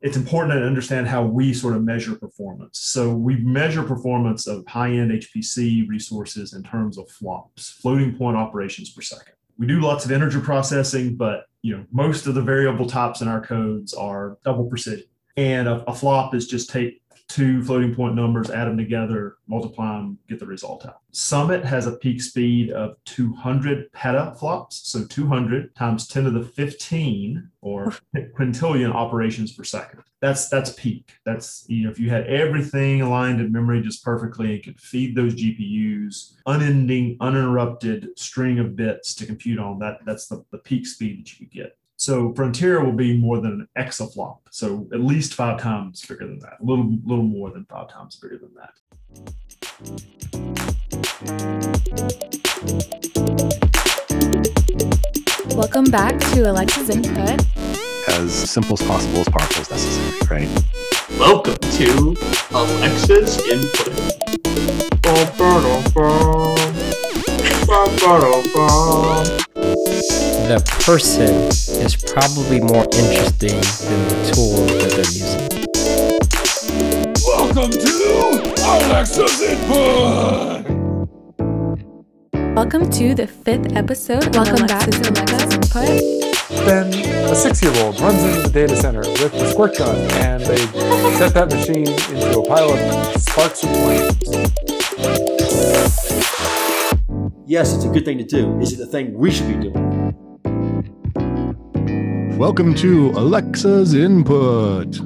it's important to understand how we sort of measure performance. So we measure performance of high-end HPC resources in terms of flops, floating point operations per second. We do lots of integer processing, but you know most of the variable types in our codes are double precision. And a, a flop is just take two floating point numbers, add them together, multiply them, get the result out. Summit has a peak speed of 200 petaflops, so 200 times 10 to the 15 or quintillion operations per second. That's that's peak. That's you know if you had everything aligned in memory just perfectly and could feed those GPUs unending, uninterrupted string of bits to compute on that. That's the, the peak speed that you could get. So Frontier will be more than an exaflop. So at least five times bigger than that, a little, little more than five times bigger than that. Welcome back to Alexa's Input. As simple as possible, as powerful as necessary, right? Welcome to Alexa's Input. The person is probably more interesting than the tool that they're using. Welcome to Alexa's Input! Welcome to the fifth episode. Welcome back to Alexa's Input. Then a six-year-old runs into the data center with a squirt gun, and they set that machine into a pile of sparks and flames. Yes, it's a good thing to do. Is it the thing we should be doing? Welcome to Alexa's Input.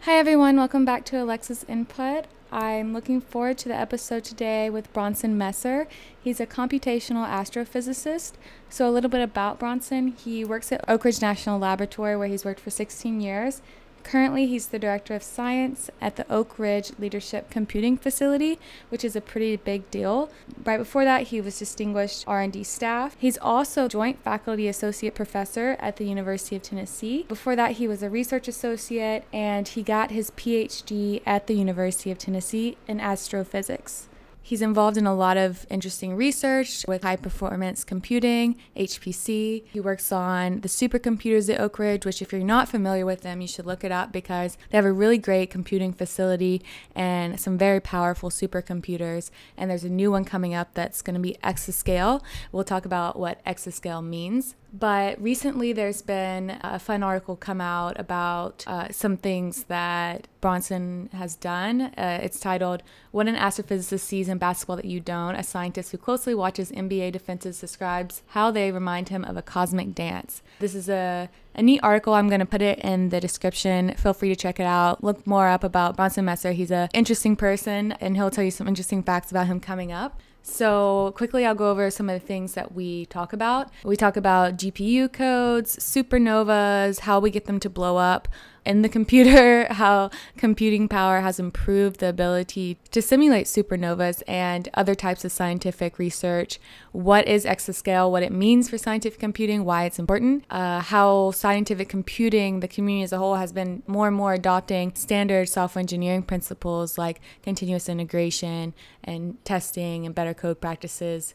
Hi, everyone. Welcome back to Alexa's Input. I'm looking forward to the episode today with Bronson Messer. He's a computational astrophysicist. So, a little bit about Bronson. He works at Oak Ridge National Laboratory, where he's worked for 16 years. Currently, he's the director of science at the Oak Ridge Leadership Computing Facility, which is a pretty big deal. Right before that, he was distinguished R&D staff. He's also joint faculty associate professor at the University of Tennessee. Before that, he was a research associate and he got his PhD at the University of Tennessee in astrophysics. He's involved in a lot of interesting research with high performance computing, HPC. He works on the supercomputers at Oak Ridge, which, if you're not familiar with them, you should look it up because they have a really great computing facility and some very powerful supercomputers. And there's a new one coming up that's going to be exascale. We'll talk about what exascale means. But recently, there's been a fun article come out about uh, some things that Bronson has done. Uh, it's titled What an Astrophysicist Sees in Basketball That You Don't. A scientist who closely watches NBA defenses describes how they remind him of a cosmic dance. This is a, a neat article. I'm going to put it in the description. Feel free to check it out. Look more up about Bronson Messer. He's an interesting person, and he'll tell you some interesting facts about him coming up. So, quickly, I'll go over some of the things that we talk about. We talk about GPU codes, supernovas, how we get them to blow up in the computer, how computing power has improved the ability to simulate supernovas and other types of scientific research. What is exascale, what it means for scientific computing, why it's important, uh, how scientific computing, the community as a whole, has been more and more adopting standard software engineering principles like continuous integration and testing and better code practices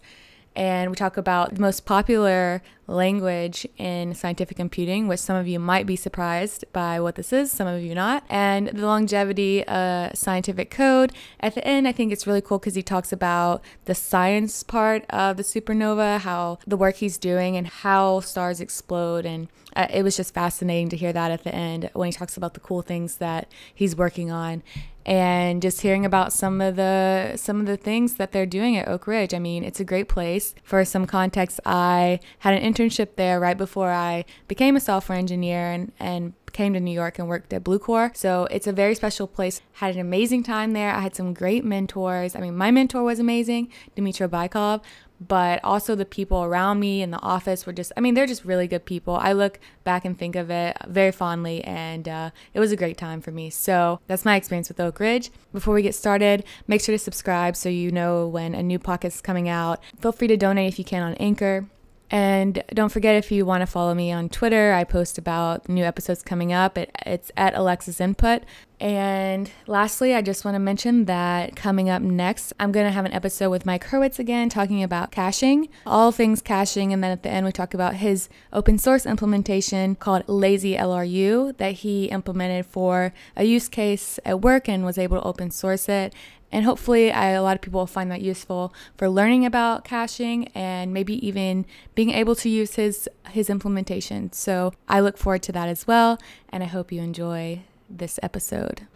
and we talk about the most popular language in scientific computing, which some of you might be surprised by what this is, some of you not, and the longevity uh, scientific code. At the end, I think it's really cool because he talks about the science part of the supernova, how the work he's doing, and how stars explode. And it was just fascinating to hear that at the end when he talks about the cool things that he's working on and just hearing about some of the some of the things that they're doing at Oak Ridge. I mean, it's a great place. For some context, I had an internship there right before I became a software engineer and and came to New York and worked at Blue Bluecore. So it's a very special place. Had an amazing time there. I had some great mentors. I mean, my mentor was amazing, Dmitry Bykov, but also the people around me in the office were just, I mean, they're just really good people. I look back and think of it very fondly, and uh, it was a great time for me. So that's my experience with Oak Ridge. Before we get started, make sure to subscribe so you know when a new podcast is coming out. Feel free to donate if you can on Anchor. And don't forget if you want to follow me on Twitter, I post about new episodes coming up. It, it's at Alexa's Input. And lastly, I just want to mention that coming up next, I'm going to have an episode with Mike Hurwitz again talking about caching, all things caching. And then at the end, we talk about his open source implementation called Lazy LRU that he implemented for a use case at work and was able to open source it. And hopefully, I, a lot of people will find that useful for learning about caching and maybe even being able to use his his implementation. So I look forward to that as well, and I hope you enjoy this episode.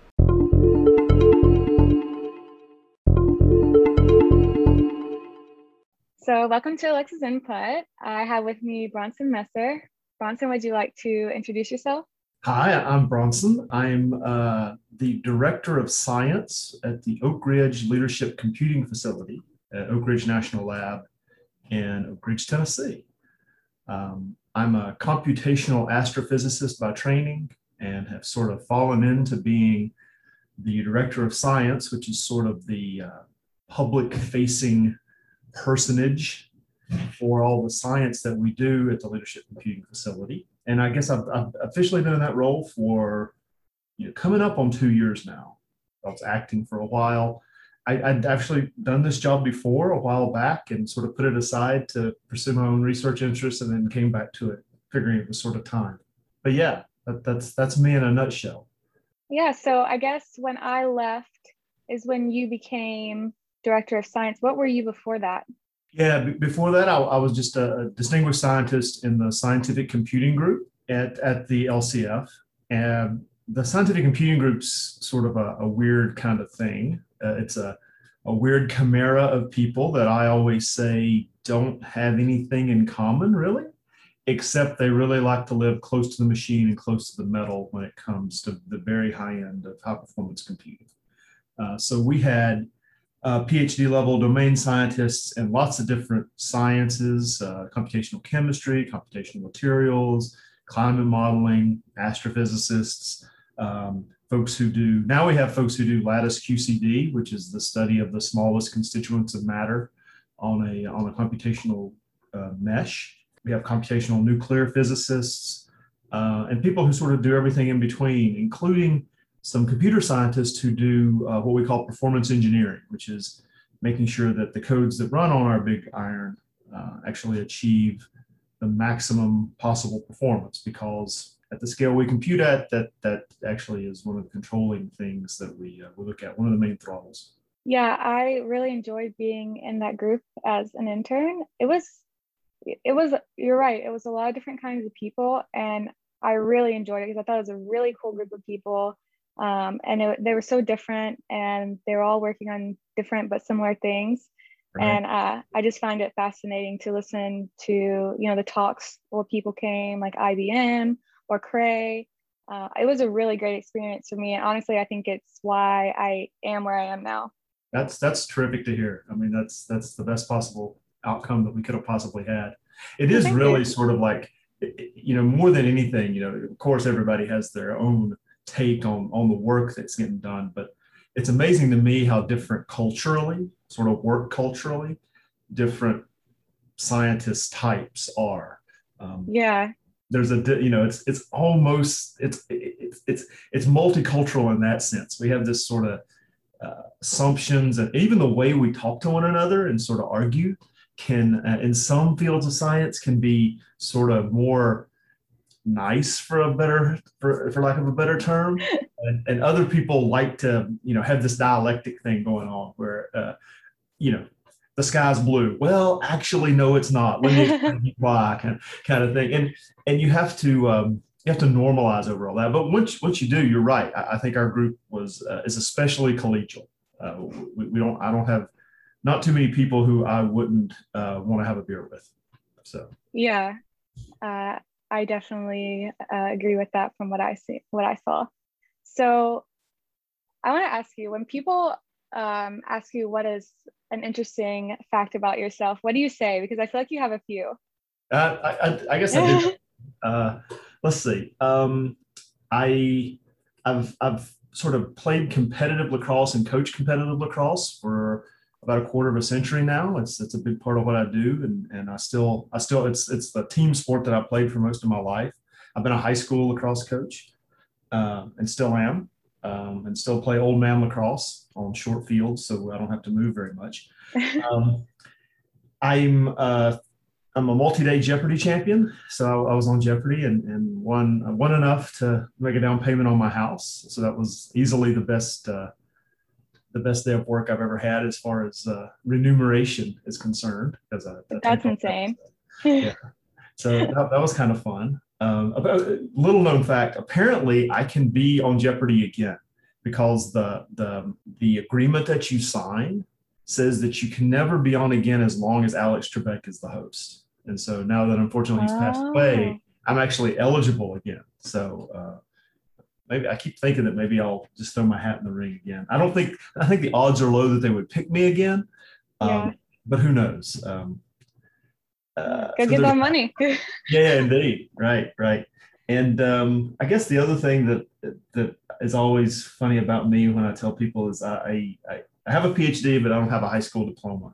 So, welcome to Alexa's Input. I have with me Bronson Messer. Bronson, would you like to introduce yourself? Hi, I'm Bronson. I'm uh, the Director of Science at the Oak Ridge Leadership Computing Facility at Oak Ridge National Lab in Oak Ridge, Tennessee. Um, I'm a computational astrophysicist by training and have sort of fallen into being the Director of Science, which is sort of the uh, public facing personage for all the science that we do at the Leadership Computing Facility. And I guess I've, I've officially been in that role for you know, coming up on two years now. I was acting for a while. I, would actually done this job before a while back and sort of put it aside to pursue my own research interests and then came back to it, figuring it was sort of time. But yeah, that, that's that's me in a nutshell. Yeah, so I guess when I left is when you became director of science. What were you before that? Yeah, b- before that, I, I, was just a distinguished scientist in the scientific computing group at, at the LCF. And the scientific computing group's sort of a, a weird kind of thing. Uh, it's a, a weird chimera of people that I always say don't have anything in common, really, except they really like to live close to the machine and close to the metal when it comes to the very high end of high performance computing. Uh, so we had uh, PhD level domain scientists in lots of different sciences, uh, computational chemistry, computational materials, climate modeling, astrophysicists, um, folks who do, now we have folks who do lattice QCD, which is the study of the smallest constituents of matter on a, on a computational uh, mesh. We have computational nuclear physicists uh, and people who sort of do everything in between, including some computer scientists who do uh, what we call performance engineering, which is making sure that the codes that run on our big iron uh, actually achieve the maximum possible performance because at the scale we compute at, that that actually is one of the controlling things that we, uh, we look at, one of the main throttles. Yeah, I really enjoyed being in that group as an intern. It was, it was, you're right, it was a lot of different kinds of people. And I really enjoyed it because I thought it was a really cool group of people um, and it, they were so different and they were all working on different but similar things. Right. and uh, i just find it fascinating to listen to you know the talks where people came like ibm or cray. Uh, it was a really great experience for me and honestly i think it's why i am where i am now. That's that's terrific to hear. I mean that's that's the best possible outcome that we could have possibly had. It is really sort of like you know more than anything you know of course everybody has their own take on on the work that's getting done but it's amazing to me how different culturally sort of work culturally different scientist types are. Um, yeah. there's a you know it's it's almost it's it's it's it's multicultural in that sense. We have this sort of uh, assumptions and even the way we talk to one another and sort of argue can uh, in some fields of science can be sort of more nice for a better for, for lack of a better term. And, and other people like to you know have this dialectic thing going on where uh, you know the sky's blue. Well actually no it's not. Let me why kind of, kind of thing. And and you have to um, you have to normalize over all that. But once once you do you're right. I, I think our group was uh, is especially collegial. Uh, we, we, don't i don't have not too many people who i wouldn't uh, want to have a beer with. So. Yeah. Uh, I definitely uh, agree with that from what I see, what I saw. So I want to ask you when people um, ask you what is an interesting fact about yourself, what do you say? Because I feel like you have a few. Uh, I, I, I, guess I do. uh, let's see. Um, I, I've, I've sort of played competitive lacrosse and coached competitive lacrosse for about a quarter of a century now. It's it's a big part of what I do, and and I still I still it's it's the team sport that I played for most of my life. I've been a high school lacrosse coach, uh, and still am. um, and still play old man lacrosse on short fields, so I don't have to move very much. Um, I'm uh, I'm a multi-day Jeopardy champion, so I was on Jeopardy and, and won won enough to make a down payment on my house. So that was easily the best uh, the best day of work I've ever had as far as uh, remuneration is concerned. Because that's insane. yeah, so that, that was kind of fun. Um, a little known fact: apparently, I can be on Jeopardy again because the the the agreement that you sign says that you can never be on again as long as Alex Trebek is the host. And so now that unfortunately he's passed away, oh. I'm actually eligible again. So uh, maybe I keep thinking that maybe I'll just throw my hat in the ring again. I don't think I think the odds are low that they would pick me again. Um, yeah. But who knows? Um, uh, Go so get that money. yeah, indeed. Right, right. And um, I guess the other thing that that is always funny about me when I tell people is I, I I have a PhD, but I don't have a high school diploma.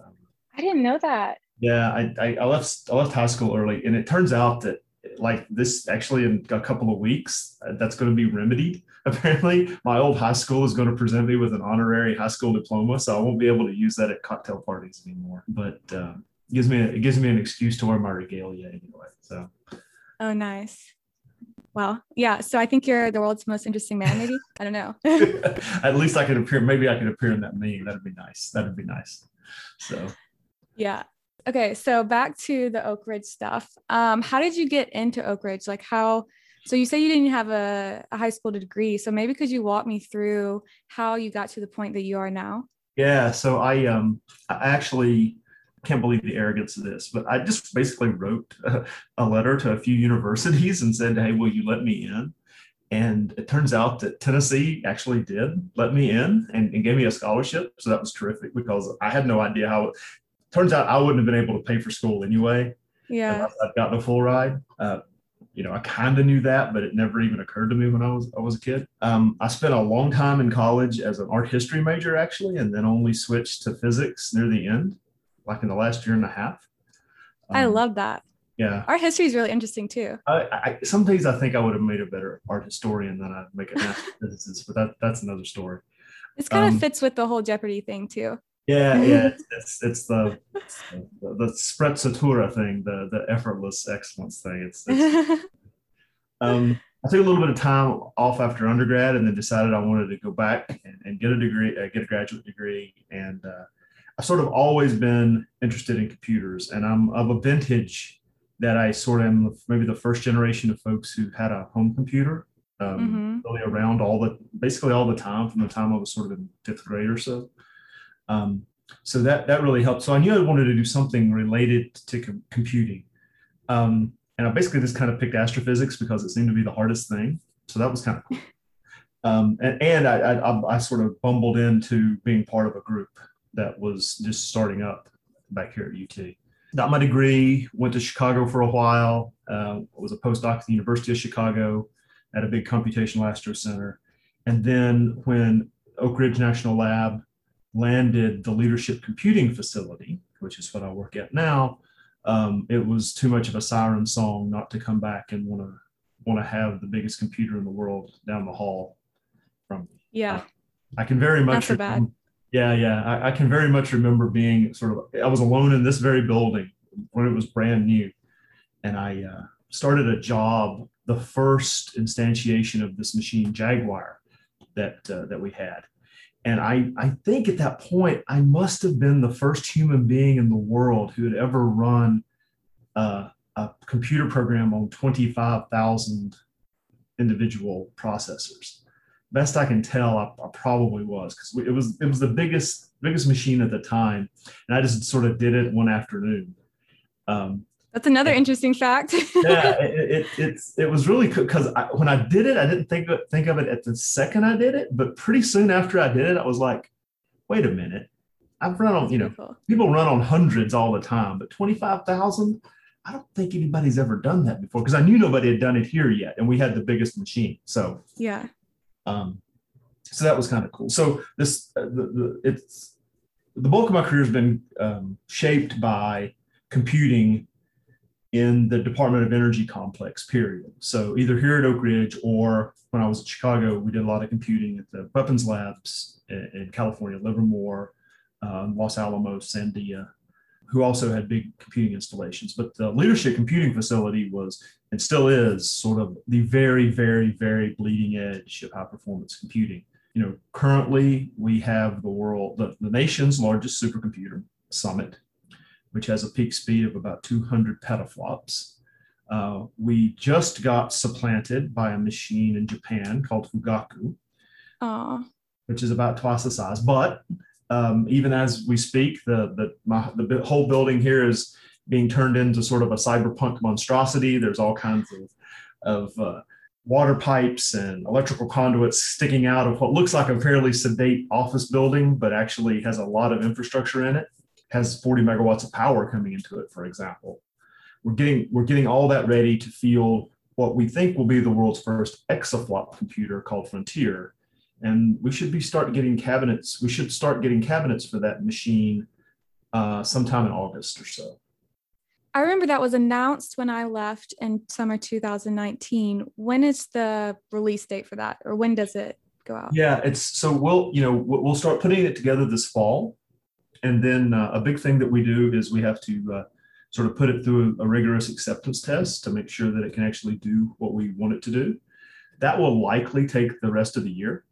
Um, I didn't know that. Yeah, I, I, I left I left high school early, and it turns out that like this actually in a couple of weeks uh, that's going to be remedied. Apparently, my old high school is going to present me with an honorary high school diploma, so I won't be able to use that at cocktail parties anymore. But uh, it gives me a, it gives me an excuse to wear my regalia anyway. So. Oh, nice. Well, yeah. So I think you're the world's most interesting man. Maybe I don't know. At least I could appear. Maybe I could appear in that meme. That'd be nice. That'd be nice. So. Yeah. Okay. So back to the Oak Ridge stuff. Um, how did you get into Oak Ridge? Like how? So you say you didn't have a, a high school degree. So maybe could you walk me through how you got to the point that you are now? Yeah. So I um I actually can't believe the arrogance of this, but I just basically wrote a, a letter to a few universities and said, Hey, will you let me in? And it turns out that Tennessee actually did let me in and, and, gave me a scholarship. So that was terrific because I had no idea how turns out I wouldn't have been able to pay for school anyway. Yeah. I've gotten a full ride. Uh, you know, I kind of knew that, but it never even occurred to me when I was I was a kid. Um, I spent a long time in college as an art history major, actually, and then only switched to physics near the end like in the last year and a half. Um, I love that. Yeah. Art history is really interesting too. I, I, some days I think I would have made a better art historian than I'd make an astrophysicist, but that, that's another story. This kind um, of fits with the whole Jeopardy thing too. Yeah, yeah, it's, it's, it's the, the the sprezzatura thing, the the effortless excellence thing. It's, it's um, I took a little bit of time off after undergrad, and then decided I wanted to go back and, and get a degree, uh, get a graduate degree, and uh, I've sort of always been interested in computers, and I'm of a vintage that I sort of am maybe the first generation of folks who had a home computer um, mm-hmm. really around all the basically all the time from the time I was sort of in fifth grade or so. Um, so that that really helped. So I knew I wanted to do something related to com- computing, um, and I basically just kind of picked astrophysics because it seemed to be the hardest thing. So that was kind of cool. Um, and, and I, I, I, sort of bumbled into being part of a group that was just starting up back here at UT. Got my degree, went to Chicago for a while, uh, was a postdoc at the University of Chicago at a big computational astro center. And then when Oak Ridge National Lab landed the leadership computing facility, which is what I work at now, um, it was too much of a siren song not to come back and want to want to have the biggest computer in the world down the hall from me. Yeah. Uh, I can very much Not so bad. Yeah, yeah. I, I, can very much remember being sort of, I was alone in this very building when it was brand new. And I uh, started a job, the first instantiation of this machine, Jaguar, that, uh, that we had. And I, I think at that point, I must have been the first human being in the world who had ever run a computer program on 25,000 individual processors best I can tell, I, I probably was because it was it was the biggest biggest machine at the time, and I just sort of did it one afternoon. Um, That's another interesting fact. yeah, it, it, it's it was really cool. because when I did it, I didn't think of, think of it at the second I did it, but pretty soon after I did it, I was like, wait a minute, I've run on you know people run on hundreds all the time, but twenty five thousand. I don't think anybody's ever done that before because I knew nobody had done it here yet, and we had the biggest machine. So yeah, um, so that was kind of cool. So this uh, the, the, it's the bulk of my career has been um, shaped by computing in the Department of Energy complex, period. So either here at Oak Ridge or when I was in Chicago, we did a lot of computing at the weapons labs in, in California, Livermore, um, Los Alamos, Sandia, who also had big computing installations. But the leadership computing facility was and still is sort of the very, very, very bleeding edge of high performance computing. You know, currently we have the world, the, the nation's largest supercomputer, Summit, which has a peak speed of about 200 petaflops. Uh, we just got supplanted by a machine in Japan called Fugaku, Aw. which is about twice the size. But um, even as we speak, the the, my, the whole building here is being turned into sort of a cyberpunk monstrosity. There's all kinds of of uh, water pipes and electrical conduits sticking out of what looks like a fairly sedate office building, but actually has a lot of infrastructure in it. Has 40 megawatts of power coming into it, for example. We're getting we're getting all that ready to field what we think will be the world's first exaflop computer called Frontier, and we should be start getting cabinets. We should start getting cabinets for that machine uh, sometime in August or so. I remember that was announced when I left in summer 2019. When is the release date for that, or when does it go out? Yeah, it's so we'll you know we'll we'll start putting it together this fall, and then uh, a big thing that we do is we have to uh, sort of put it through a, rigorous acceptance test to make sure that it can actually do what we want it to do. That will likely take the rest of the year.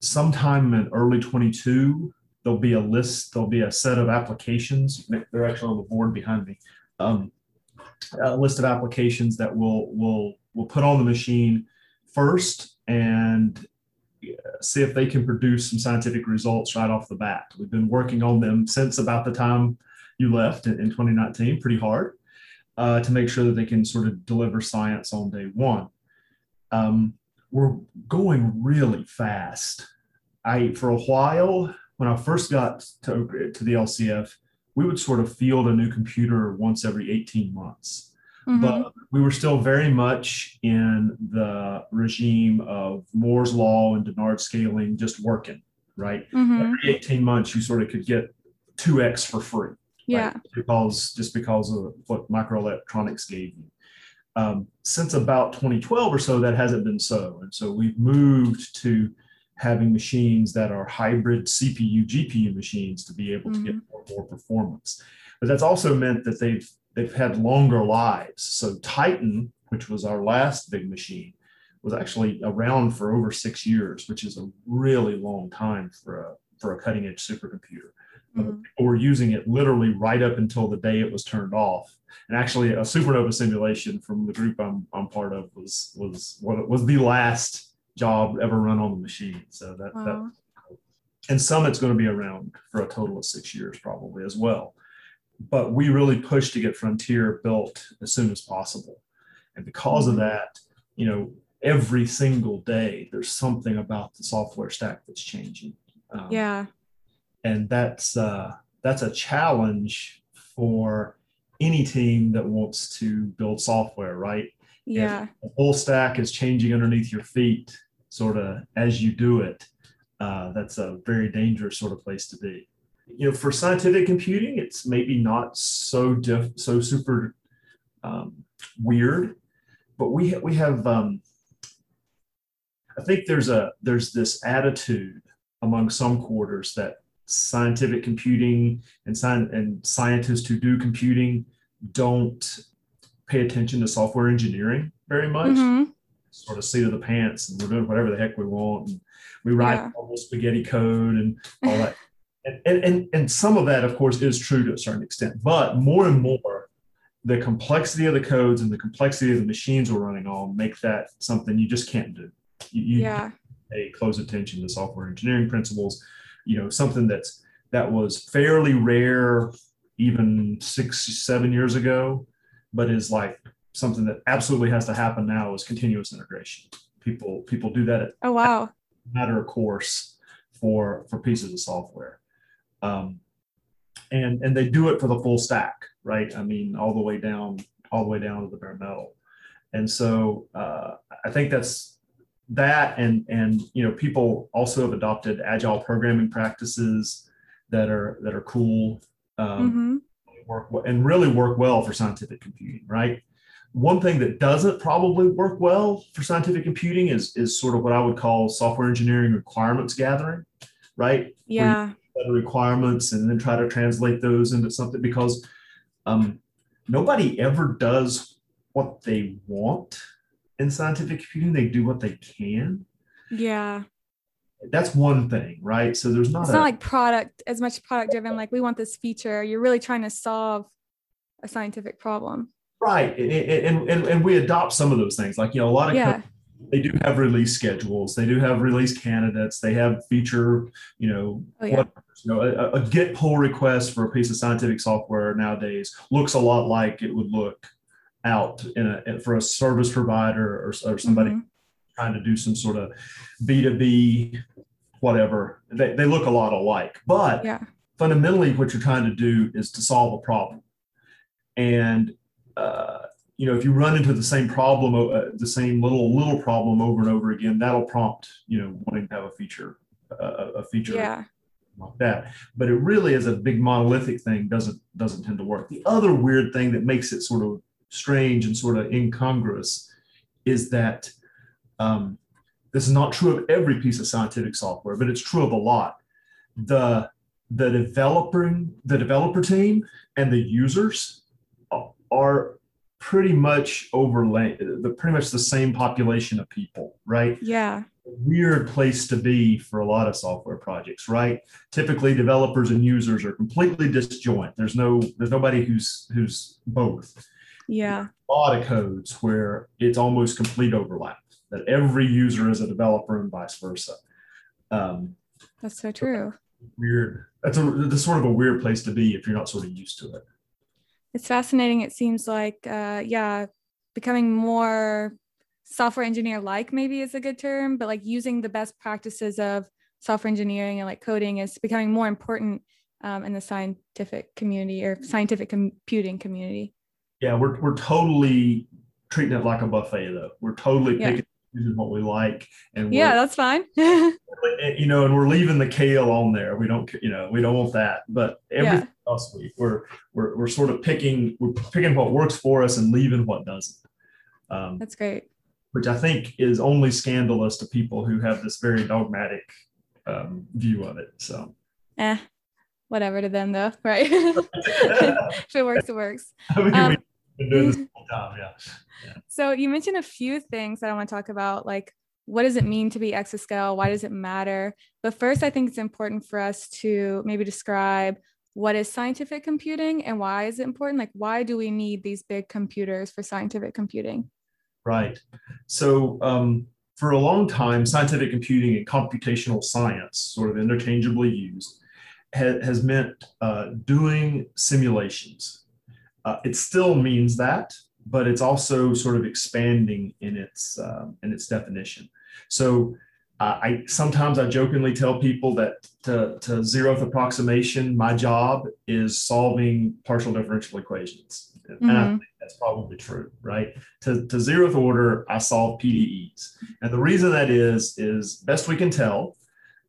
Sometime in early 22, there'll be a list. There'll be a set of applications. They're actually on the board behind me. Um, a list of applications that we'll we'll we'll put on the machine first and see if they can produce some scientific results right off the bat. We've been working on them since about the time you left in, in 2019, pretty hard uh, to make sure that they can sort of deliver science on day one. Um, we're going really fast. I for a while when I first got to, to the LCF, we would sort of field a new computer once every 18 months Mhm. but we were still very much in the regime of Moore's law and Dennard scaling just working, right? Mhm. Every 18 months, you sort of could get 2x for free. right? Yeah. Because just because of what microelectronics gave you. Um, since about 2012 or so, that hasn't been so. And so we've moved to having machines that are hybrid CPU, GPU machines to be able to get more, more performance. But that's also meant that they've they've had longer lives. So Titan, which was our last big machine, was actually around for over six years, which is a really long time for a for a cutting edge supercomputer. Uh, Mhm. People were using it literally right up until the day it was turned off. And actually, a supernova simulation from the group I'm, I'm part of was was what was the last job ever run on the machine. So that, that Wow. and Summit's going to be around for a total of six years probably as well. But we really pushed to get Frontier built as soon as possible. And because of Mhm. that, you know, every single day there's something about the software stack that's changing. Um, Yeah. and that's uh, that's a challenge for any team that wants to build software, right? Yeah. the whole stack is changing underneath your feet, sort of as you do it. Uh, that's a very dangerous sort of place to be. You know, for scientific computing, it's maybe not so diff, so super um, weird, but we ha- we have. Um, I think there's a there's this attitude among some quarters that scientific computing and sci- and scientists who do computing don't pay attention to software engineering very much. Mhm. Sort of seat of the pants, and we're doing whatever the heck we want. And we write Yeah. spaghetti code and all that. And, and, and, some of that, of course, is true to a certain extent. But more and more, the complexity of the codes and the complexity of the machines we're running on make that something you just can't do. You, you Yeah. pay close attention to software engineering principles. You know, something that's that was fairly rare even six, seven years ago, but is like something that absolutely has to happen now is continuous integration. People people do that at Oh wow. matter of course for for pieces of software. Um, and and they do it for the full stack, right? I mean, all the way down, all the way down to the bare metal. And so uh, I think that's that, and and you know, people also have adopted agile programming practices that are that are cool. Um, hmm work well, and really work well for scientific computing, right? One thing that doesn't probably work well for scientific computing is is sort of what I would call software engineering requirements gathering, right? Yeah. The requirements and then try to translate those into something because um, nobody ever does what they want in scientific computing. They do what they can. Yeah. That's one thing, right? So there's not It's a, not like product as much product driven, like we want this feature. You're really trying to solve a scientific problem. right, and, and and and we adopt some of those things. Like you know, a lot of Yeah. companies, they do have release schedules. They do have release candidates. They have feature, you know, Oh, yeah. what, you know, a, a Git pull request for a piece of scientific software nowadays looks a lot like it would look out in a for a service provider or, or somebody Mhm. trying to do some sort of B2B, whatever. They, they look a lot alike. But Yeah. fundamentally, what you're trying to do is to solve a problem. And, uh, you know, if you run into the same problem, uh, the same little little problem over and over again, that'll prompt you know wanting to have a feature, uh, a feature Yeah. like that. But it really is a big monolithic thing. Doesn't doesn't tend to work. The other weird thing that makes it sort of strange and sort of incongruous is that um, this is not true of every piece of scientific software, but it's true of a lot. The the developer the developer team and the users are pretty much overlay the pretty much the same population of people, right? Yeah. weird place to be for a lot of software projects, right? Typically, developers and users are completely disjoint. There's no there's nobody who's who's both. Yeah. A lot of codes where it's almost complete overlap. That every user is a developer and vice versa. Um, That's so true. weird. That's a that's sort of a weird place to be if you're not sort of used to it. It's fascinating. It seems like, uh, yeah, becoming more software engineer like maybe is a good term, but like using the best practices of software engineering and like coding is becoming more important um, in the scientific community or scientific computing community. Yeah, we're we're totally treating it like a buffet though. We're totally Yeah. And choosing what we like and Yeah, that's fine. you know, and we're leaving the kale on there. We don't, you know, we don't want that. But everything else, we, we're we're we're sort of picking we're picking what works for us and leaving what doesn't. Um, that's great. which I think is only scandalous to people who have this very dogmatic um, view of it. So, Eh, whatever to them though, right? if it works, it works. I mean, Um, been doing this whole time. Yeah. So you mentioned a few things that I want to talk about, like what does it mean to be exascale? Why does it matter? But first, I think it's important for us to maybe describe what is scientific computing and why is it important? Like, why do we need these big computers for scientific computing? Right. So, um, for a long time, scientific computing and computational science, sort of interchangeably used, ha- has meant uh, doing simulations. Uh, it still means that, but it's also sort of expanding in its um, in its definition. So, uh, I sometimes I jokingly tell people that to, to zeroth approximation, my job is solving partial differential equations, and I Mhm. think that's probably true, right? to, to zeroth order, I solve PDEs. And the reason that is, is best we can tell,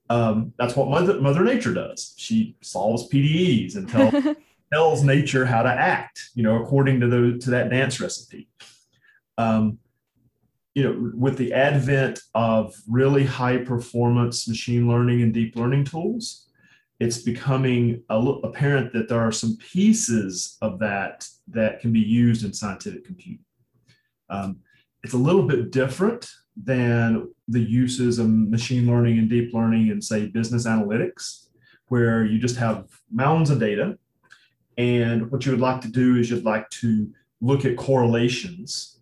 um, that's what Mother, Mother Nature does. She solves PDEs and tell, tells nature how to act, you know, according to the to that dance recipe. Um, you know, with the advent of really high performance machine learning and deep learning tools, it's becoming apparent that there are some pieces of that that can be used in scientific computing. Um, it's a little bit different than the uses of machine learning and deep learning in, say, business analytics, where you just have mounds of data. And what you would like to do is you'd like to look at correlations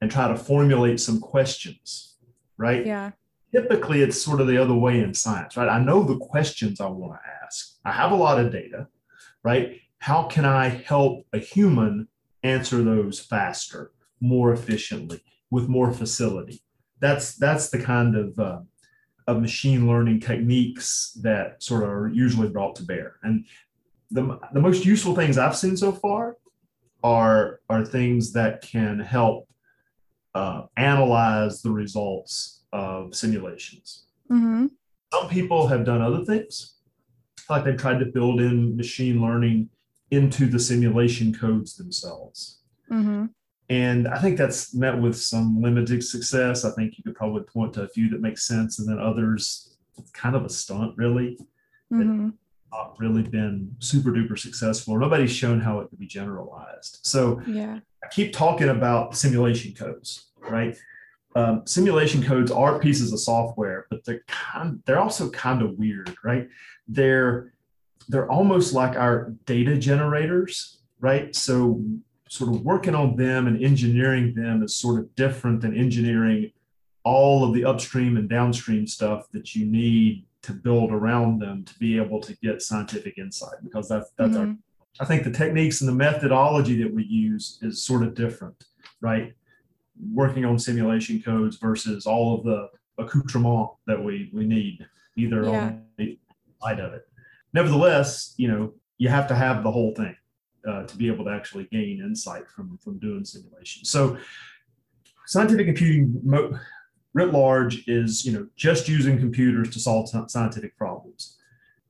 and try to formulate some questions, right? yeah. typically it's sort of the other way in science, right? I know the questions I want to ask. I have a lot of data, right? How can I help a human answer those faster, more efficiently, with more facility? That's that's the kind of uh, of machine learning techniques that sort of are usually brought to bear. And the, the most useful things I've seen so far are are things that can help uh, analyze the results of simulations. hmm Some people have done other things, like they've tried to build in machine learning into the simulation codes themselves. Mm-hmm. And I think that's met with some limited success. I think you could probably point to a few that make sense, and then others, it's kind of a stunt, really. Mm-hmm. Not really been super duper successful, nobody's shown how it could be generalized. So Yeah. I keep talking about simulation codes, right? Um, simulation codes are pieces of software, but they're kind they're also kind of weird, right? They're they're almost like our data generators, right? So sort of working on them and engineering them is sort of different than engineering all of the upstream and downstream stuff that you need to build around them to be able to get scientific insight because that's that's our Mhm. I think the techniques and the methodology that we use is sort of different, right? Working on simulation codes versus all of the accoutrement that we we need either Yeah. on the side of it. Nevertheless, you know, you have to have the whole thing uh, to be able to actually gain insight from from doing simulation. So, scientific computing mo- writ large is you know just using computers to solve sci- scientific problems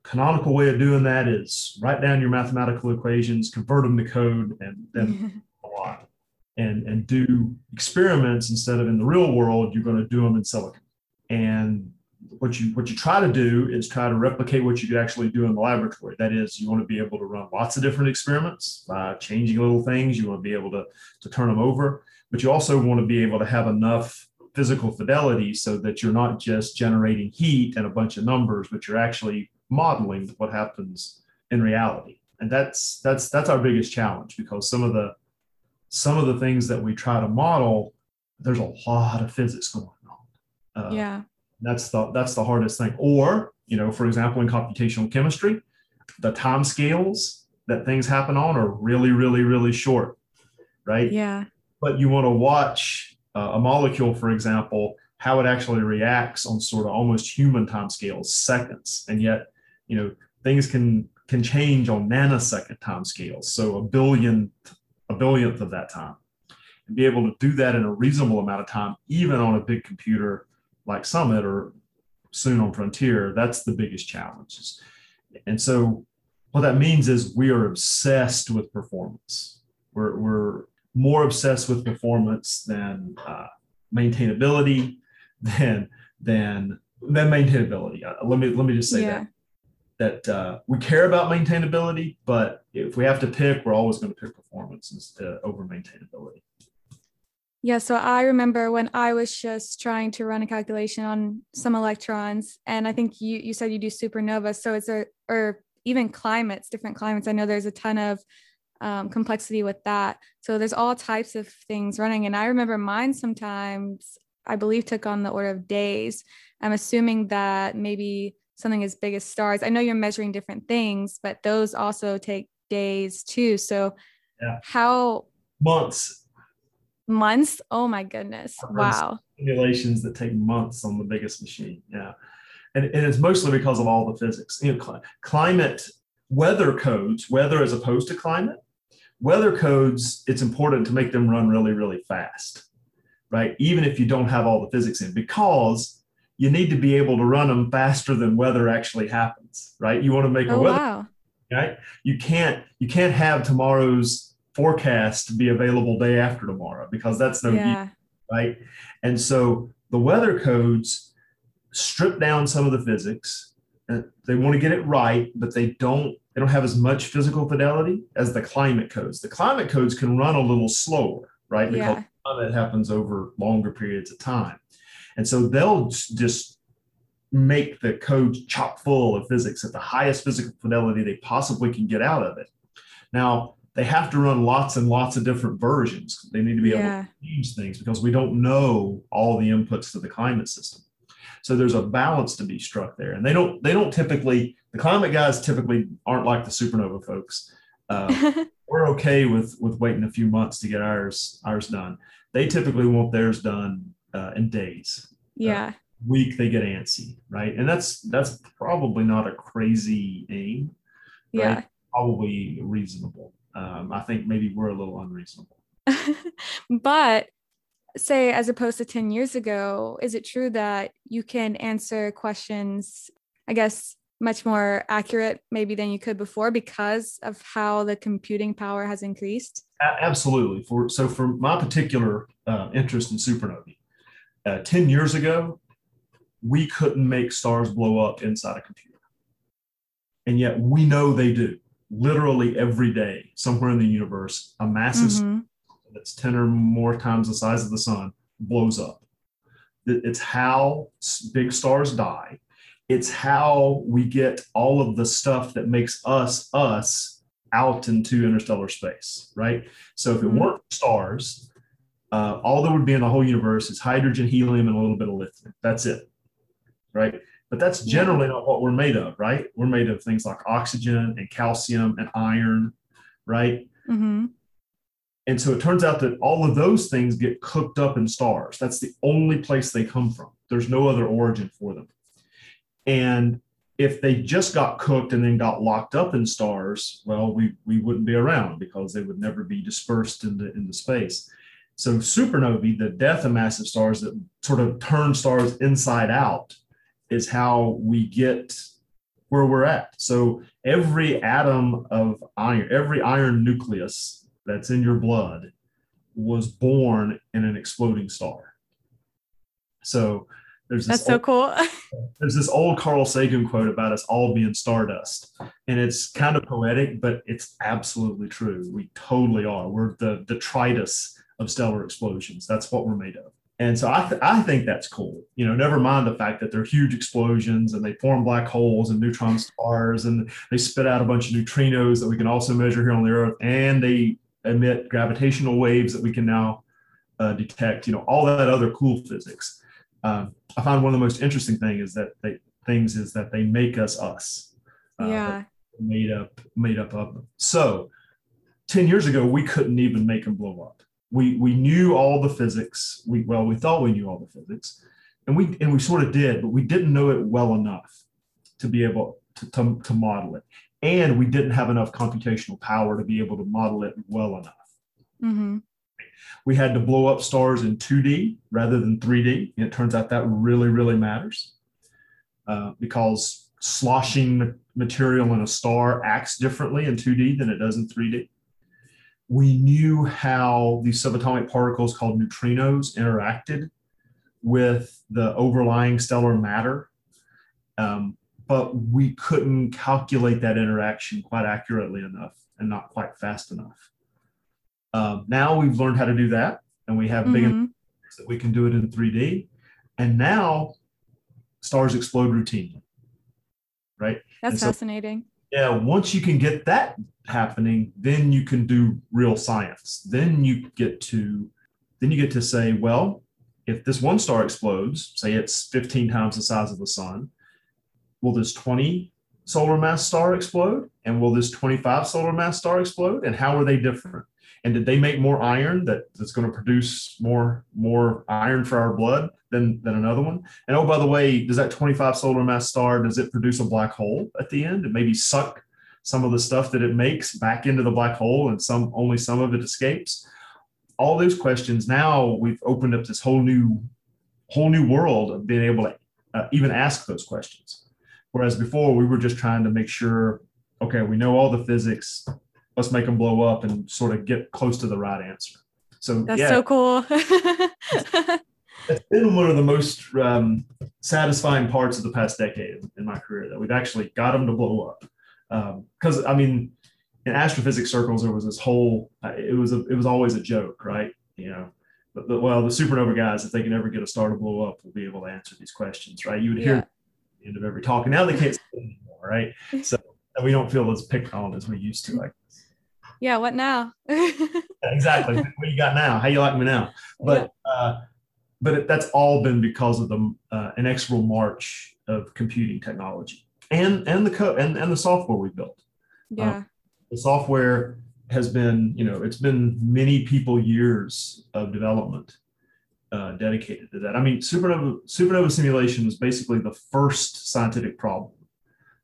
canonical way of doing that is write down your mathematical equations, convert them to code, and then a lot. And, and do experiments instead of in the real world, you're going to do them in silicon. And what you what you try to do is try to replicate what you could actually do in the laboratory. That is, you want to be able to run lots of different experiments by changing little things. You want to be able to, to turn them over, but you also want to be able to have enough physical fidelity so that you're not just generating heat and a bunch of numbers, but you're actually modeling what happens in reality. And that's that's that's our biggest challenge because some of the some of the things that we try to model, there's a lot of physics going on. Uh, yeah. that's the that's the hardest thing. Or you know, for example, in computational chemistry, the time scales that things happen on are really, really, really short, right? Yeah. But you want to watch uh, a molecule, for example, how it actually reacts on sort of almost human time scales, seconds, and yet you know things can can change on nanosecond time scales, so a billion a billionth of that time, and be able to do that in a reasonable amount of time, even on a big computer like Summit or soon on Frontier, that's the biggest challenge. And so what that means is we are obsessed with performance. We're, we're more obsessed with performance than uh, maintainability, than than than maintainability. Uh, let me let me just say Yeah. that that uh, we care about maintainability, but if we have to pick, we're always going to pick performance instead over maintainability. Yeah, so I remember when I was just trying to run a calculation on some electrons, and I think you you said you do supernova, so it's a or even climates, different climates. I know there's a ton of um, complexity with that. So there's all types of things running, and I remember mine sometimes I believe took on the order of days. I'm assuming that maybe something as big as stars. I know you're measuring different things, but those also take days too. So Yeah. how Months months? Oh my goodness! Wow. simulations that take months on the biggest machine. Yeah. And, and it's mostly because of all the physics. You know, cli- climate weather codes, weather as opposed to climate, weather codes, it's important to make them run really, really fast, right? Even if you don't have all the physics in, because you need to be able to run them faster than weather actually happens, right? You want to make a Oh weather wow. right? You can't you can't have tomorrow's forecast be available day after tomorrow because that's no use Yeah. right? And so the weather codes strip down some of the physics. They want to get it right, but they don't they don't have as much physical fidelity as the climate codes. The climate codes can run a little slower, right? Because Yeah. climate happens over longer periods of time. And so they'll just make the code chock full of physics at the highest physical fidelity they possibly can get out of it. Now, they have to run lots and lots of different versions. They need to be able to change things because we don't know all the inputs to the climate system. So there's a balance to be struck there. And they don't they don't typically the climate guys typically aren't like the supernova folks. Uh, we're okay with with waiting a few months to get ours ours done. They typically want theirs done uh, in days. yeah. Week they get antsy, right? And that's that's probably not a crazy aim. Yeah. Probably reasonable. Um, I think maybe we're a little unreasonable. but say as opposed to 10 years ago, is it true that you can answer questions, I guess, much more accurate maybe than you could before because of how the computing power has increased? Absolutely. For so for my particular uh, interest in supernovae, uh, ten years ago, we couldn't make stars blow up inside a computer, and yet we know they do. Literally every day, somewhere in the universe, a massive Mhm. That's 10 or more times the size of the sun blows up. It's how big stars die. It's how we get all of the stuff that makes us us out into interstellar space, right? So if it Mhm. weren't stars, uh, all there would be in the whole universe is hydrogen, helium, and a little bit of lithium. That's it, right? But that's generally not what we're made of, right? We're made of things like oxygen and calcium and iron, right? Mhm. And so it turns out that all of those things get cooked up in stars. That's the only place they come from. There's no other origin for them. And if they just got cooked and then got locked up in stars, well, we, we wouldn't be around because they would never be dispersed into, into space. So supernovae, the death of massive stars that sort of turn stars inside out, is how we get where we're at. So every atom of iron, every iron nucleus that's in your blood was born in an exploding star. So there's this That's so cool. there's this old Carl Sagan quote about us all being stardust, and it's kind of poetic, but it's absolutely true. We totally are. We're the detritus of stellar explosions. That's what we're made of. And so I, th- I think that's cool. You know, never mind the fact that they're huge explosions and they form black holes and neutron stars and they spit out a bunch of neutrinos that we can also measure here on the Earth, and they emit gravitational waves that we can now uh, detect. You know, all that other cool physics. Um, I find one of the most interesting thing is that they, things is that they make us us. Uh, yeah. made up made up of them. So 10 years ago, we couldn't even make them blow up. We we knew all the physics. We well, we thought we knew all the physics, and we and we sort of did, but we didn't know it well enough to be able to, to, to model it. And we didn't have enough computational power to be able to model it well enough. hmm We had to blow up stars in 2D rather than 3D. And it turns out that really, really matters uh, because sloshing material in a star acts differently in 2D than it does in 3D. We knew how these subatomic particles called neutrinos interacted with the overlying stellar matter, um, but we couldn't calculate that interaction quite accurately enough and not quite fast enough. Um, now we've learned how to do that, and we have big Mhm. that we can do it in 3D. And now stars explode routinely, right? That's And so- fascinating. Yeah, once you can get that happening, then you can do real science. Then you get to then you get to say, well, if this one star explodes, say it's 15 times the size of the sun, will this 20 solar mass star explode? And will this 25 solar mass star explode? And how are they different? And did they make more iron that, that's going to produce more more iron for our blood than, than another one? And oh, by the way, does that 25 solar mass star does it produce a black hole at the end and maybe suck some of the stuff that it makes back into the black hole and some only some of it escapes? All those questions now we've opened up this whole new whole new world of being able to uh, even ask those questions. Whereas before we were just trying to make sure, okay, we know all the physics, let's make them blow up and sort of get close to the right answer. So That's yeah, so cool. it's been one of the most um, satisfying parts of the past decade in my career that we've actually got them to blow up. Because I mean, in astrophysics circles, there was this whole uh, it was a, it was always a joke, right? You know, but, well, the supernova guys, if they can ever get a star to blow up, will be able to answer these questions, right? You would hear the end of every talk, and now they can't say anymore, right? So we don't feel as picked on as we used to. Like yeah. What now? exactly, what you got now? How you like me now? but uh, but it, that's all been because of the uh, inexorable march of computing technology and and the code and, and the software we built. yeah. The software has been, you know, it's been many people years of development uh, dedicated to that. I mean, supernova supernova simulation was basically the first scientific problem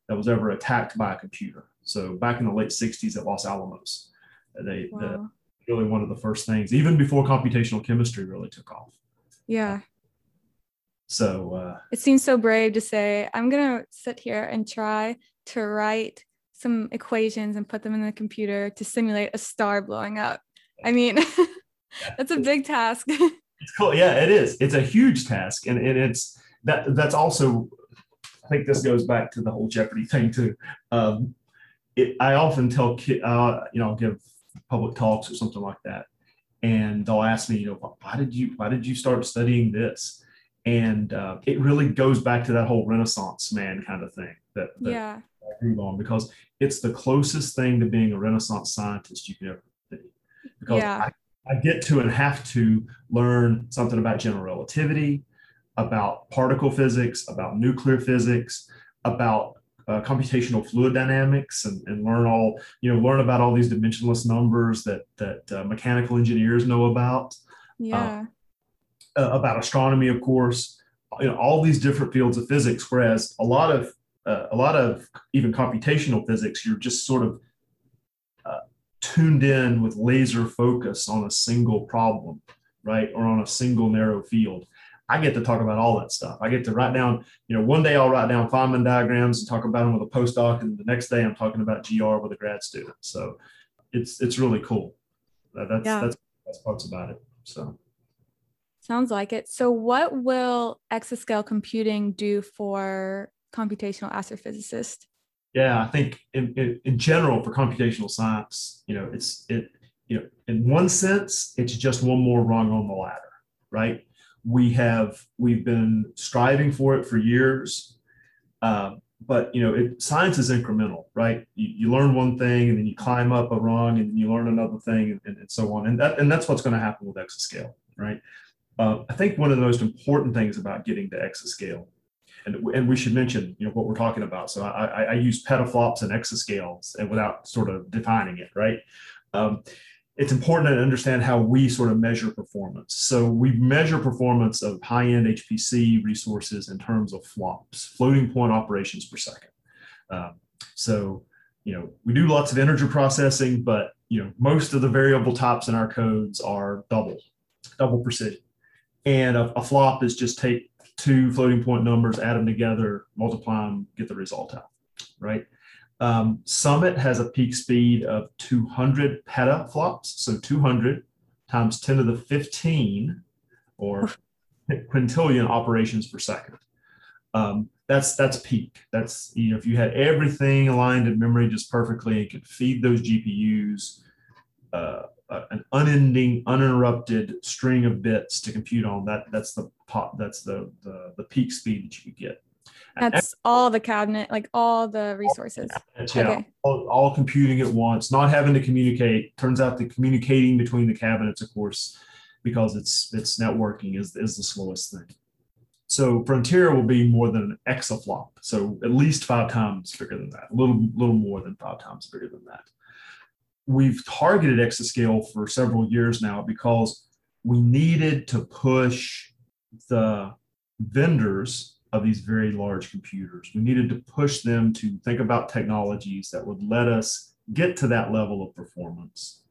that was ever attacked by a computer. So back in the late '60s at Los Alamos, they the, Wow. really one of the first things, even before computational chemistry really took off. Yeah. So uh, It seems so brave to say, I'm going to sit here and try to write some equations and put them in the computer to simulate a star blowing up. I mean, that's a big task. it's cool. Yeah, it is. It's a huge task, and, and it's that. That's also. I think this goes back to the whole Jeopardy thing too. Um, it, I often tell kids, uh, you know, I'll give public talks or something like that, and they'll ask me, you know, why did you why did you start studying this? And uh, it really goes back to that whole Renaissance man kind of thing that, that yeah. I grew on because it's the closest thing to being a Renaissance scientist you can ever be. Because Yeah. I, I get to and have to learn something about general relativity, about particle physics, about nuclear physics, about uh, computational fluid dynamics, and, and learn all you know learn about all these dimensionless numbers that that uh, mechanical engineers know about Yeah. uh, about astronomy, of course, you know, all these different fields of physics. Whereas a lot of uh, a lot of even computational physics, you're just sort of tuned in with laser focus on a single problem, right, or on a single narrow field. I get to talk about all that stuff. I get to write down, you know, one day I'll write down Feynman diagrams and talk about them with a postdoc, and the next day I'm talking about GR with a grad student. So it's it's really cool. That- That's Yeah. that's that's parts about it. So. Sounds like it. So, what will exascale computing do for computational astrophysicists? Yeah, I think in, in, in general for computational science, you know, it's it, you know, in one sense, it's just one more rung on the ladder, right? We have we've been striving for it for years, uh, but you know, it, science is incremental, right? You, you learn one thing and then you climb up a rung and then you learn another thing and, and so on, and that and that's what's going to happen with exascale, right? Uh, I think one of the most important things about getting to exascale and, and we should mention you know what we're talking about. So i, I, use petaflops and exascales and without sort of defining it right? Um, it's important to understand how we sort of measure performance. So we measure performance of high-end hpc resources in terms of flops floating point operations per second. Um, so you know we do lots of integer processing but you know most of the variable types in our codes are double double precision. And a, a flop is just take two floating point numbers, add them together, multiply them, get the result out, right? Um, Summit has a peak speed of 200 petaflops, so 200 times 10 to the 15 or quintillion operations per second. Um, that's that's peak. That's you know if you had everything aligned in memory just perfectly and could feed those GPUs uh, uh, an unending, uninterrupted string of bits to compute on. That that's the pot. That's the the, the peak speed that you could get. That's all the cabinet, like all the resources. That's, yeah, Okay. all, all computing at once, not having to communicate. Turns out the communicating between the cabinets, of course, because it's it's networking is is the slowest thing. So Frontier will be more than an exaflop, so at least five times bigger than that, a little little more than five times bigger than that. We've targeted exascale for several years now because we needed to push the vendors of these very large computers. We needed to push them to think about technologies that would let us get to that level of performance,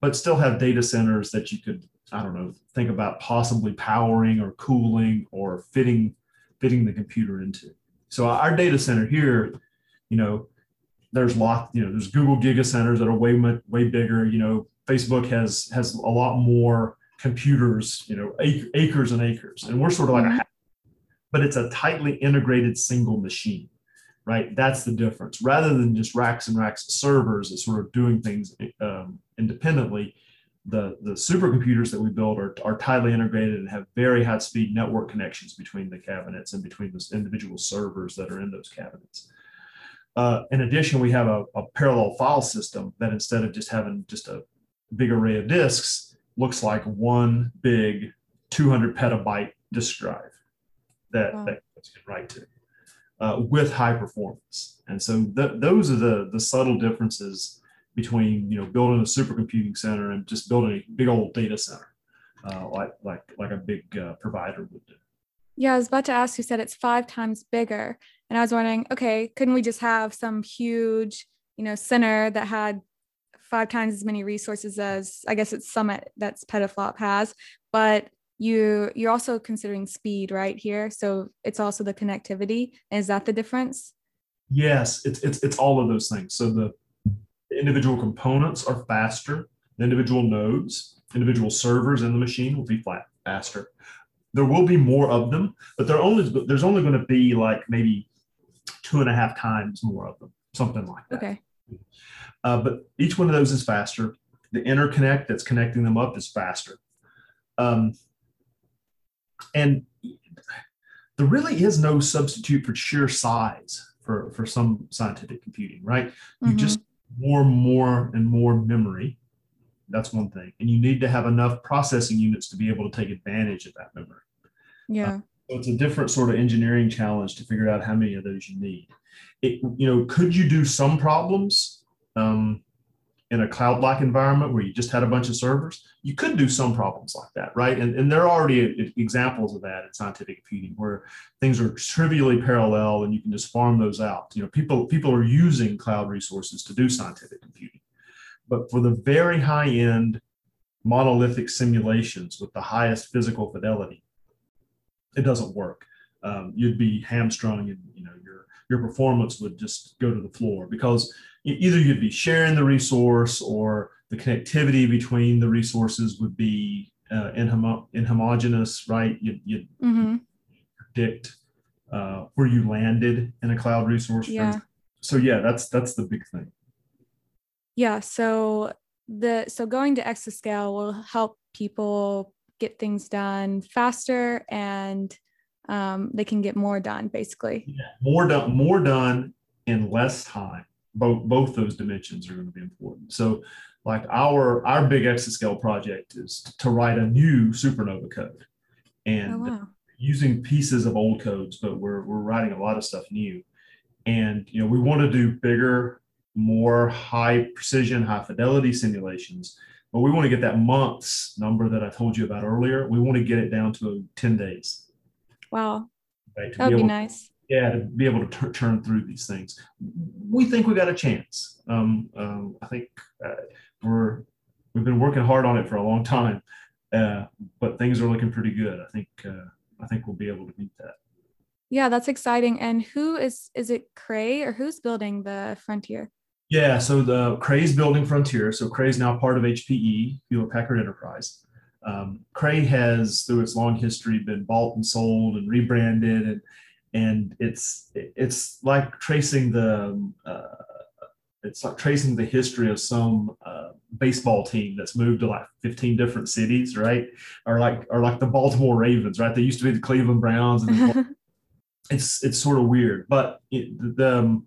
but still have data centers that you could, I don't know, think about possibly powering or cooling or fitting fitting the computer into. So our data center here, you know, there's lot, you know, there's Google Giga centers that are way way bigger. You know, Facebook has has a lot more computers, you know, ac- acres and acres, and we're sort of like a Mhm. half but it's a tightly integrated single machine, right? That's the difference. Rather than just racks and racks of servers that sort of doing things um, independently, the, the supercomputers that we build are, are tightly integrated and have very high speed network connections between the cabinets and between the individual servers that are in those cabinets. Uh, in addition, we have a, a parallel file system that instead of just having just a big array of disks, looks like one big 200 petabyte disk drive that, Wow. that you can write to uh, with high performance. And so th- those are the, the subtle differences between you know building a supercomputing center and just building a big old data center uh, like like like a big uh, provider would do. Yeah, I was about to ask. You said it's five times bigger, and I was wondering, okay, couldn't we just have some huge, you know, center that had five times as many resources as I guess it's Summit that's Petaflop has, but you you're also considering speed right here? So it's also the connectivity. Is that the difference? Yes it's it's, it's all of those things. So the, individual components are faster the individual nodes. Individual servers in the machine will be flat faster. There will be more of them but only there's only going to be like maybe two and a half times more of them something like that okay uh, but each one of those is faster the interconnect that's connecting them up is faster um, and there really is no substitute for sheer size for, for some scientific computing, right? You Mhm. just more, more, and more memory. That's one thing. And you need to have enough processing units to be able to take advantage of that memory. yeah So it's a different sort of engineering challenge to figure out how many of those you need. It, you know, could you do some problems um, in a cloud-like environment where you just had a bunch of servers? You could do some problems like that, right? And, and there are already examples of that in scientific computing where things are trivially parallel and you can just farm those out. You know, people people are using cloud resources to do scientific computing, but for the very high-end monolithic simulations with the highest physical fidelity, it doesn't work. Um, you'd be hamstrung, and you know your your performance would just go to the floor because either you'd be sharing the resource or the connectivity between the resources would be uh, inhomo- inhomogeneous, right? You'd, you'd hmm predict uh, where you landed in a cloud resource. Yeah. So yeah, that's that's the big thing. yeah so the so going to exascale will help people get things done faster and um, they can get more done basically. More done more done in less time. Both both those dimensions are going to be important. So like our our big exascale project is to write a new supernova code. And oh wow. using pieces of old codes but we're we're writing a lot of stuff new. And you know we want to do bigger more high precision high fidelity simulations but we want to get that months number that i told you about earlier we want to get it down to 10 days wow right that would be able- nice yeah, to be able to tur- turn through these things. We think we got a chance. Um, um, I think uh, we're we've been working hard on it for a long time, uh, but things are looking pretty good. I think uh, I think we'll be able to meet that. yeah that's exciting and who is is it cray or who's building the frontier Yeah, so the Cray's building Frontier. So Cray's now part of HPE, Hewlett Packard Enterprise. Um, Cray has, through its long history, been bought and sold and rebranded, and and it's it's like tracing the uh, it's like tracing the history of some uh, baseball team that's moved to like 15 different cities, right? Or like or like the Baltimore Ravens, right? They used to be the Cleveland Browns, and it's it's sort of weird, but it, the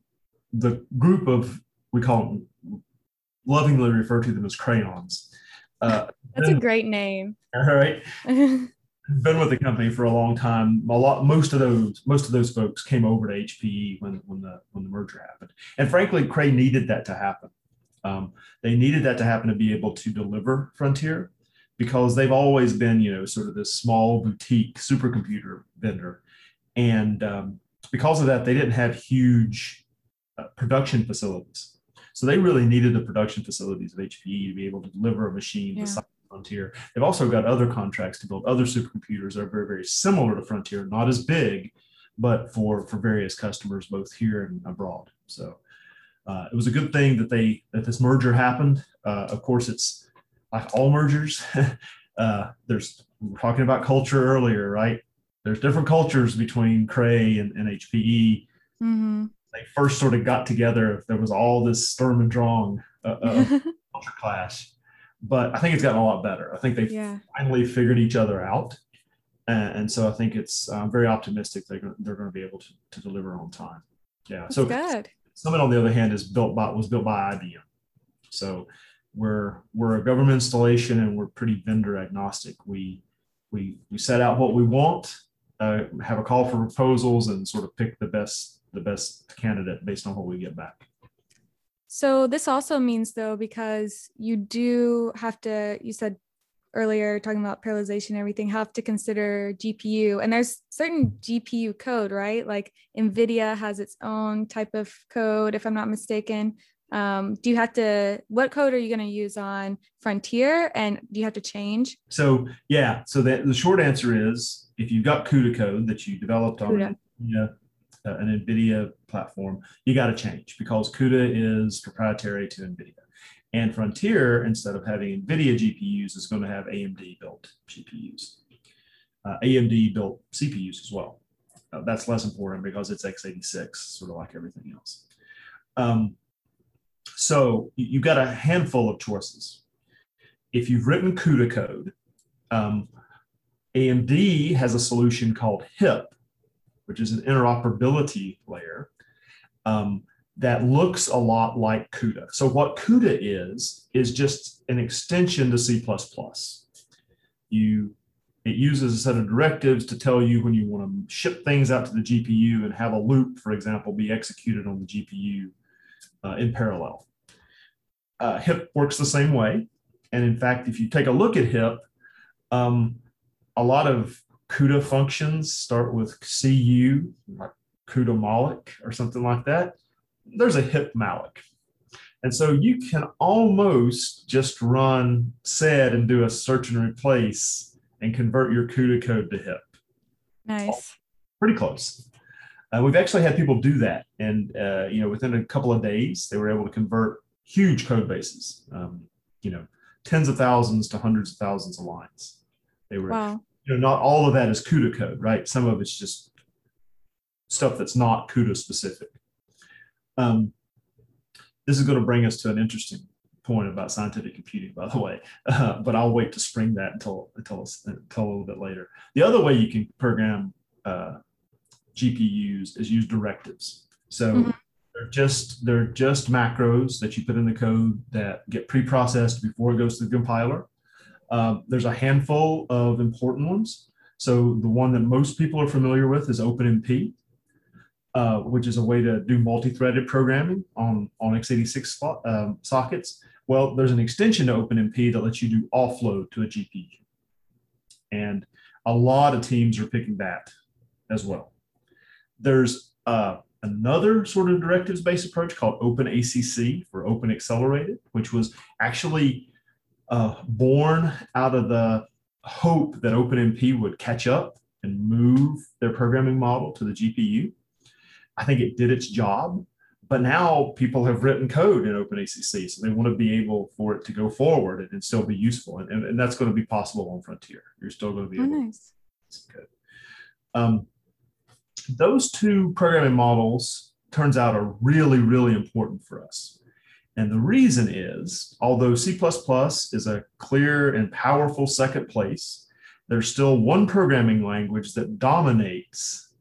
the group of we call them lovingly refer to them as crayons. Uh, that's a great name all right, been with the company for a long time. A lot, most of those, most of those folks came over to HPE when when the when the merger happened, and frankly, Cray needed that to happen. Um, they needed that to happen to be able to deliver Frontier, because they've always been, you know, sort of this small boutique supercomputer vendor, and um, because of that, they didn't have huge uh, production facilities. So they really needed the production facilities of HPE to be able to deliver a machine Yeah. Frontier. They've also got other contracts to build other supercomputers that are very, very similar to Frontier, not as big, but for for various customers both here and abroad. So uh, it was a good thing that they that this merger happened. Uh, of course, it's like all mergers. uh, there's we were talking about culture earlier, right? There's different cultures between Cray and, and HPE hmm they first sort of got together, there was all this Sturm and Drang uh, uh, clash. But I think it's gotten a lot better. I think they yeah finally figured each other out. And, and so I think it's I'm very optimistic they're going, they're going to be able to, to deliver on time. Yeah. that's so good Summit, on the other hand, is built by was built by IBM. So we're we're a government installation and we're pretty vendor agnostic. We we we set out what we want, uh, have a call for proposals, and sort of pick the best the best candidate based on what we get back. So this also means though, because you do have to, you said earlier talking about parallelization and everything, have to consider GPU. And there's certain GPU code, right? Like NVIDIA has its own type of code, if I'm not mistaken. Um, do you have to? What code are you going to use on Frontier, and do you have to change? So yeah, so that the short answer is if you've got CUDA code that you developed on CUDA. An NVIDIA platform, you got to change because CUDA is proprietary to NVIDIA. And Frontier, instead of having NVIDIA GPUs, is going to have AMD built GPUs. Uh, AMD built CPUs as well. Uh, that's less important because it's x86, sort of like everything else. Um, so you- you've got a handful of choices. If you've written CUDA code, um, AMD has a solution called HIP, which is an interoperability layer um, that looks a lot like CUDA. So what CUDA is is just an extension to C++. You it uses a set of directives to tell you when you want to ship things out to the GPU and have a loop, for example, be executed on the GPU uh, in parallel. Uh, HIP works the same way. And in fact, if you take a look at HIP, um, a lot of CUDA functions start with CU, like CUDA malloc or something like that. There's a HIP malloc. And so you can almost just run sed and do a search and replace and convert your CUDA code to HIP. Nice. Pretty close. Uh, we've actually had people do that, and uh, you know, within a couple of days, they were able to convert huge code bases. Um, you know, tens of thousands to hundreds of thousands of lines. They were, Wow. You know, not all of that is CUDA code, right? Some of it's just stuff that's not CUDA specific. Um, this is going to bring us to an interesting point about scientific computing, by the way, uh, but I'll wait to spring that until, until until a little bit later. The other way you can program uh, GPUs is use directives. So Mhm. they're just they're just macros that you put in the code that get pre-processed before it goes to the compiler. Uh, there's a handful of important ones. So the one that most people are familiar with is OpenMP, uh, which is a way to do multi-threaded programming on, on x86 spot, um, sockets. Well, there's an extension to OpenMP that lets you do offload to a GPU. And a lot of teams are picking that as well. There's uh, another sort of directives-based approach called OpenACC for Open Accelerated, which was actually uh, born out of the hope that OpenMP would catch up and move their programming model to the GPU. I think it did its job, but now people have written code in OpenACC, so they want to be able for it to go forward and, and still be useful, and, and, and that's going to be possible on Frontier. You're still going to be Oh, able nice. to code. Um, those two programming models turns out are really, really important for us. And the reason is, although C++ is a clear and powerful second place, there's still one programming language that dominates,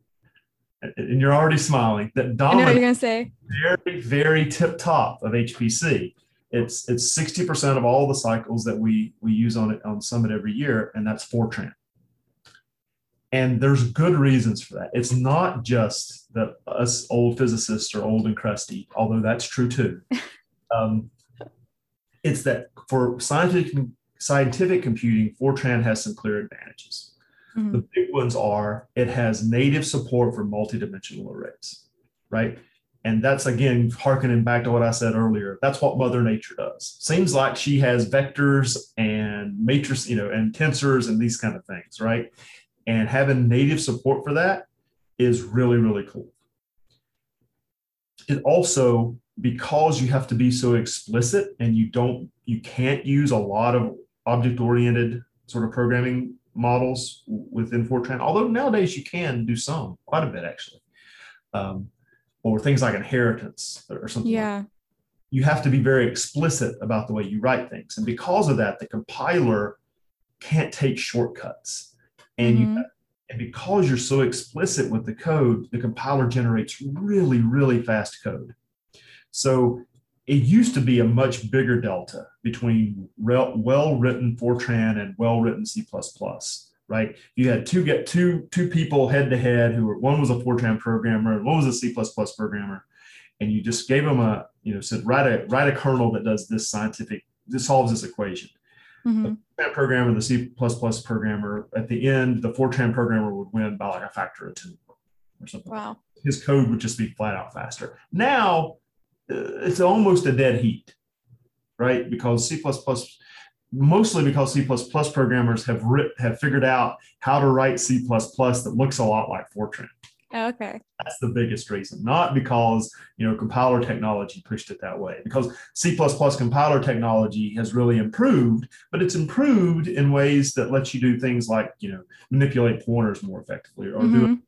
and- you're already smiling, that I know what you're gonna say. very, very tip top of HPC. It's it's 60% of all the cycles that we we use on it on Summit every year, and that's Fortran. And there's good reasons for that. It's not just that us old physicists are old and crusty, although that's true too. Um, it's that for scientific scientific computing, Fortran has some clear advantages. Mhm. The big ones are it has native support for multidimensional arrays, right? And that's again harkening back to what I said earlier. That's what Mother Nature does. Seems like she has vectors and matrix, you know, and tensors and these kind of things, right? And having native support for that is really, really cool. It also, because you have to be so explicit and you don't, you can't use a lot of object-oriented sort of programming models within Fortran, although nowadays you can do some, quite a bit actually. Um, or things like inheritance or something. like Yeah. you have to be very explicit about the way you write things. And because of that, the compiler can't take shortcuts. And Mhm. you and because you're so explicit with the code, the compiler generates really, really fast code. So it used to be a much bigger delta between well-written Fortran and well-written C++, right? You had two get two two people head to head who were one was a Fortran programmer and one was a C++ programmer, and you just gave them a you know said write a write a kernel that does this scientific this solves this equation. Mhm. Fortran programmer, the C++ programmer, at the end, the Fortran programmer would win by like a factor of two or something Wow. his code would just be flat out faster. Now it's almost a dead heat, right? Because C++, mostly because C++ programmers have writ, have figured out how to write C++ that looks a lot like Fortran. Oh, okay. That's the biggest reason, not because you know compiler technology pushed it that way. Because C++ compiler technology has really improved, but it's improved in ways that lets you do things like you know manipulate pointers more effectively, or Mhm. do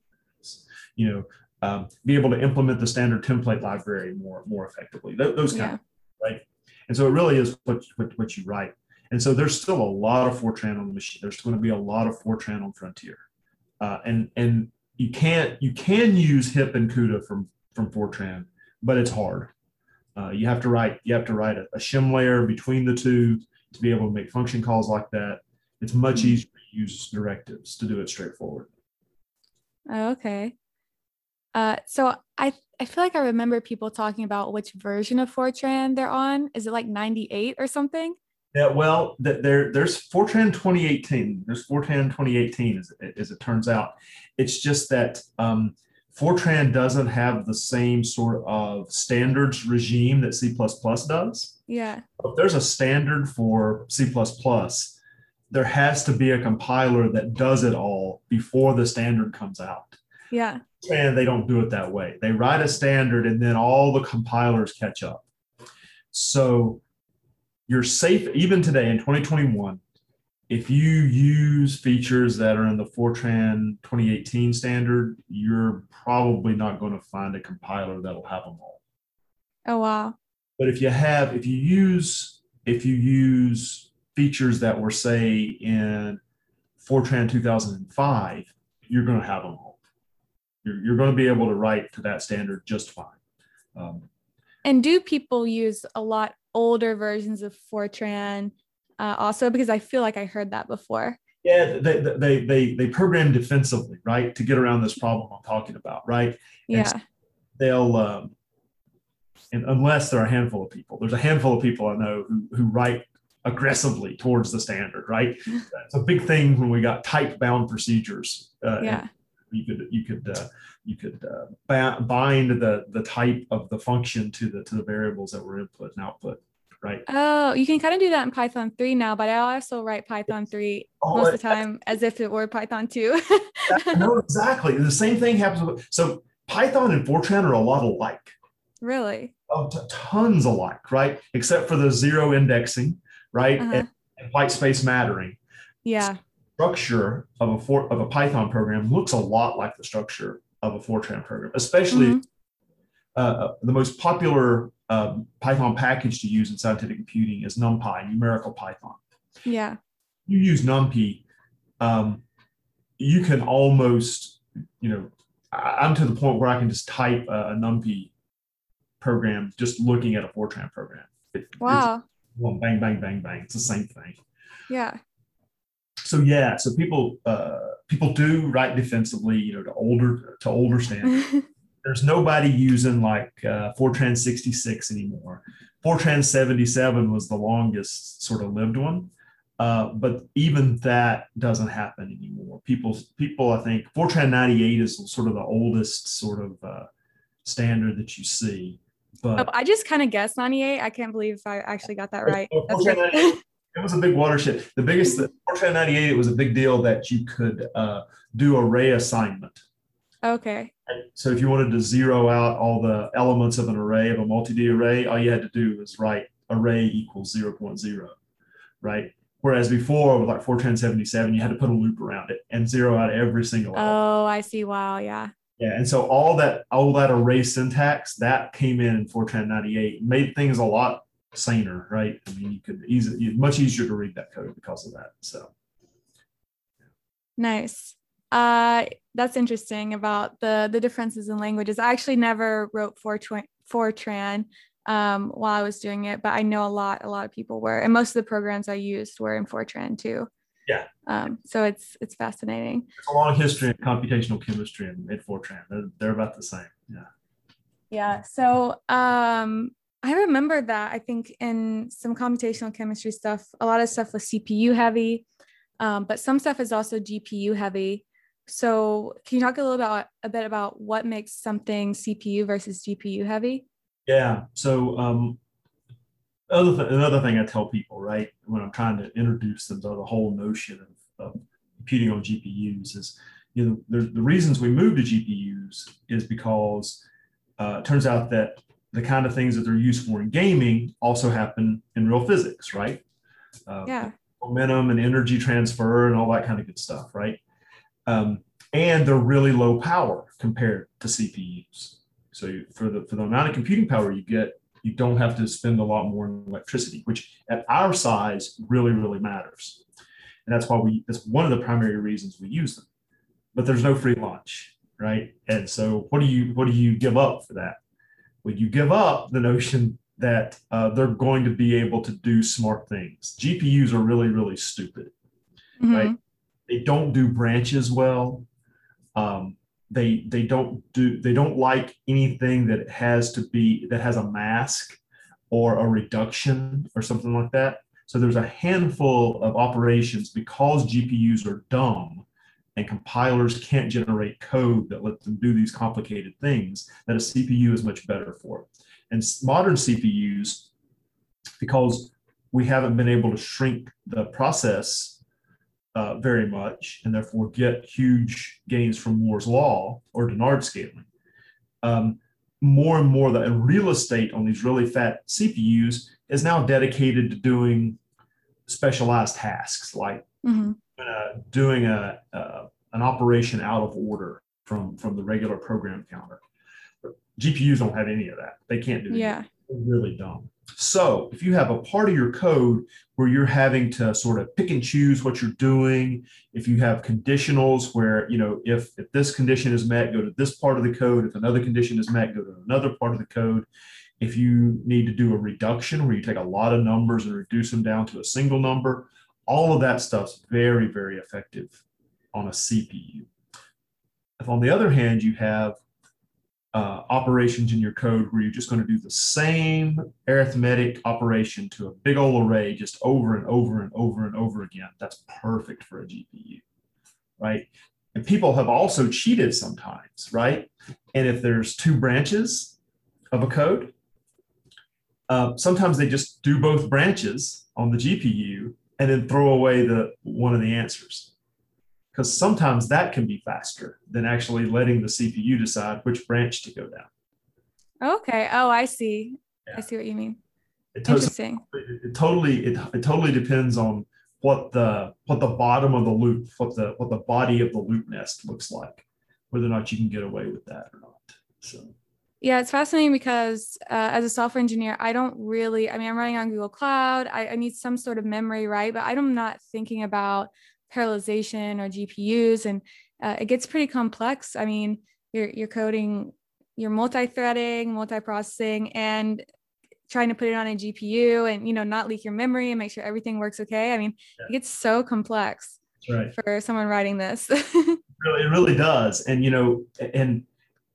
you know um, be able to implement the standard template library more more effectively. Th- those kind Yeah. of right. And so it really is what, what what you write. And so there's still a lot of Fortran on the machine. There's going to be a lot of Fortran on Frontier, uh, and and you can't you can use HIP and CUDA from from Fortran, but it's hard. Uh, you have to write you have to write a, a shim layer between the two to be able to make function calls like that. It's much Mhm. easier to use directives to do it straightforward. Oh, okay. Uh, so I I feel like I remember people talking about which version of Fortran they're on. Is it like 98 or something? Yeah, well, th- there there's Fortran 2018. There's Fortran 2018, as, it- as it turns out. It's just that um, Fortran doesn't have the same sort of standards regime that C++ does. Yeah. If there's a standard for C++, there has to be a compiler that does it all before the standard comes out. Yeah. And they don't do it that way. They write a standard and then all the compilers catch up. So you're safe, even today in 2021, if you use features that are in the Fortran 2018 standard, you're probably not going to find a compiler that'll have them all. Oh wow. But if you have, if you use, if you use features that were say in Fortran 2005, you're going to have them all. You're, you're going to be able to write to that standard just fine. Um, And do people use a lot older versions of Fortran uh, also? Because I feel like I heard that before. yeah, they, they, they, they program defensively, right, to get around this problem I'm talking about, right? Yeah. They'll, um, and unless there are a handful of people, there's a handful of people I know who, who write aggressively towards the standard, right? It's a big thing when we got type bound procedures. Uh, Yeah. You could you could uh, you could uh, bind the the type of the function to the to the variables that were input and output, right? Oh, you can kind of do that in Python 3 now, but I also write Python 3 Oh, most of the time as if it were Python 2. no, exactly. The same thing happens with so Python and Fortran are a lot alike. really? Oh, t- tons alike, right? Except for the zero indexing, right? Uh-huh. And, and white space mattering. Yeah. Structure of a for, of a Python program looks a lot like the structure of a Fortran program, especially Mhm. uh, the most popular um, Python package to use in scientific computing is NumPy, numerical Python. Yeah. You use NumPy, um, you can almost, you know, I'm to the point where I can just type a, a NumPy program just looking at a Fortran program. It- Wow. one bang, bang, bang, bang. It's the same thing. Yeah. So yeah, so people uh, people do write defensively, you know, to older to older standards. there's nobody using like uh, Fortran 66 anymore. Fortran 77 was the longest sort of lived one, uh, but even that doesn't happen anymore. People, people, I think Fortran 98 is sort of the oldest sort of uh, standard that you see. Oh, But I just kind of guessed 98. I can't believe I actually got that right. Oh, That's Fortran 98 it was a big watershed. The biggest Fortran 98 it was a big deal that you could uh, do array assignment. okay. So if you wanted to zero out all the elements of an array of a multi-D array, all you had to do was write array equals 0.0, right? Whereas before with like Fortran 77, you had to put a loop around it and zero out every single element. Oh, I see. Wow. Yeah. Yeah, and so all that all that array syntax that came in in Fortran 98 made things a lot saner, right? I mean, you could easily much easier to read that code because of that. So Nice. Uh, that's interesting about the the differences in languages. I actually never wrote Fortran, Fortran um, while I was doing it, but I know a lot a lot of people were, and most of the programs I used were in Fortran too. Yeah. Um, so it's it's fascinating. It's a long history in computational chemistry and in Fortran. They're, they're about the same. Yeah. Yeah. So um, I remember that I think in some computational chemistry stuff, a lot of stuff was CPU heavy, um, but some stuff is also GPU heavy. So can you talk a little about a bit about what makes something CPU versus GPU heavy? Yeah. So um, other th- another thing I tell people, right, when I'm trying to introduce them to the whole notion of, of computing on GPUs is, you know, the, the reasons we moved to GPUs is because uh, it turns out that the kind of things that they're used for in gaming also happen in real physics, right? Uh, Yeah. Momentum and energy transfer and all that kind of good stuff, right? Um, and they're really low power compared to CPUs. So you- for the for the amount of computing power you get, you don't have to spend a lot more in electricity, which at our size really really matters. And that's why we that's one of the primary reasons we use them. But there's no free lunch, right? And so what do you what do you give up for that? You give up the notion that uh, they're going to be able to do smart things. GPUs are really really stupid Mhm. Right. they don't do branches well. Um, they they don't do they don't like anything that has to be that has a mask or a reduction or something like that. So there's a handful of operations because GPUs are dumb and compilers can't generate code that lets them do these complicated things that a CPU is much better for. And modern CPUs, because we haven't been able to shrink the process uh, very much and therefore get huge gains from Moore's law or Dennard scaling. Um, more and more, the real estate on these really fat CPUs is now dedicated to doing specialized tasks like Mhm. Uh, doing a, uh, an operation out of order from, from the regular program counter. GPUs don't have any of that. They can't do Yeah. they're really dumb. So if you have a part of your code where you're having to sort of pick and choose what you're doing, if you have conditionals where, you know, if, if this condition is met, go to this part of the code. If another condition is met, go to another part of the code. If you need to do a reduction where you take a lot of numbers and reduce them down to a single number, all of that stuff's very, very effective on a CPU. If on the other hand, you have uh, operations in your code where you're just going to do the same arithmetic operation to a big old array just over and over and over and over again. That's perfect for a GPU, right? And people have also cheated sometimes, right? And if there's two branches of a code, uh, sometimes they just do both branches on the GPU and then throw away the one of the answers because sometimes that can be faster than actually letting the CPU decide which branch to go down. Okay. Oh, I see. I see what you mean. It, Interesting. it, it totally it, it totally depends on what the what the bottom of the loop, what the what the body of the loop nest looks like, whether or not you can get away with that or not. So Yeah, it's fascinating because uh, as a software engineer, I don't really, I mean, I'm running on Google Cloud. I, I need some sort of memory, right? But I'm not thinking about parallelization or GPUs. And uh, it gets pretty complex. I mean, you're, you're coding, you're multi-threading, multi-processing, and trying to put it on a GPU and, you know, not leak your memory and make sure everything works okay. I mean, it gets so complex right. for someone writing this. really, it really does. And you know, and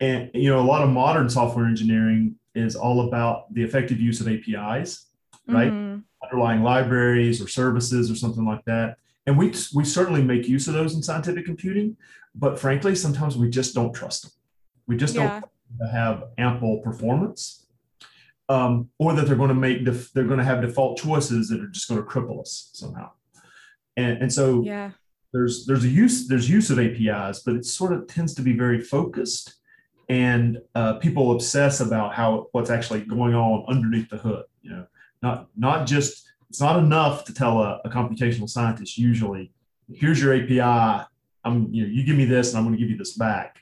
and you know, a lot of modern software engineering is all about the effective use of APIs, right? Mhm. Underlying libraries or services or something like that. And we we certainly make use of those in scientific computing, but frankly, sometimes we just don't trust them. We just Yeah. don't have ample performance, um, or that they're going to make def- they're going to have default choices that are just going to cripple us somehow. And and so Yeah. there's there's a use there's use of APIs, but it sort of tends to be very focused, and uh, people obsess about how what's actually going on underneath the hood. You know, not not just it's not enough to tell a, a computational scientist usually, here's your API. I'm you know you give me this and I'm going to give you this back.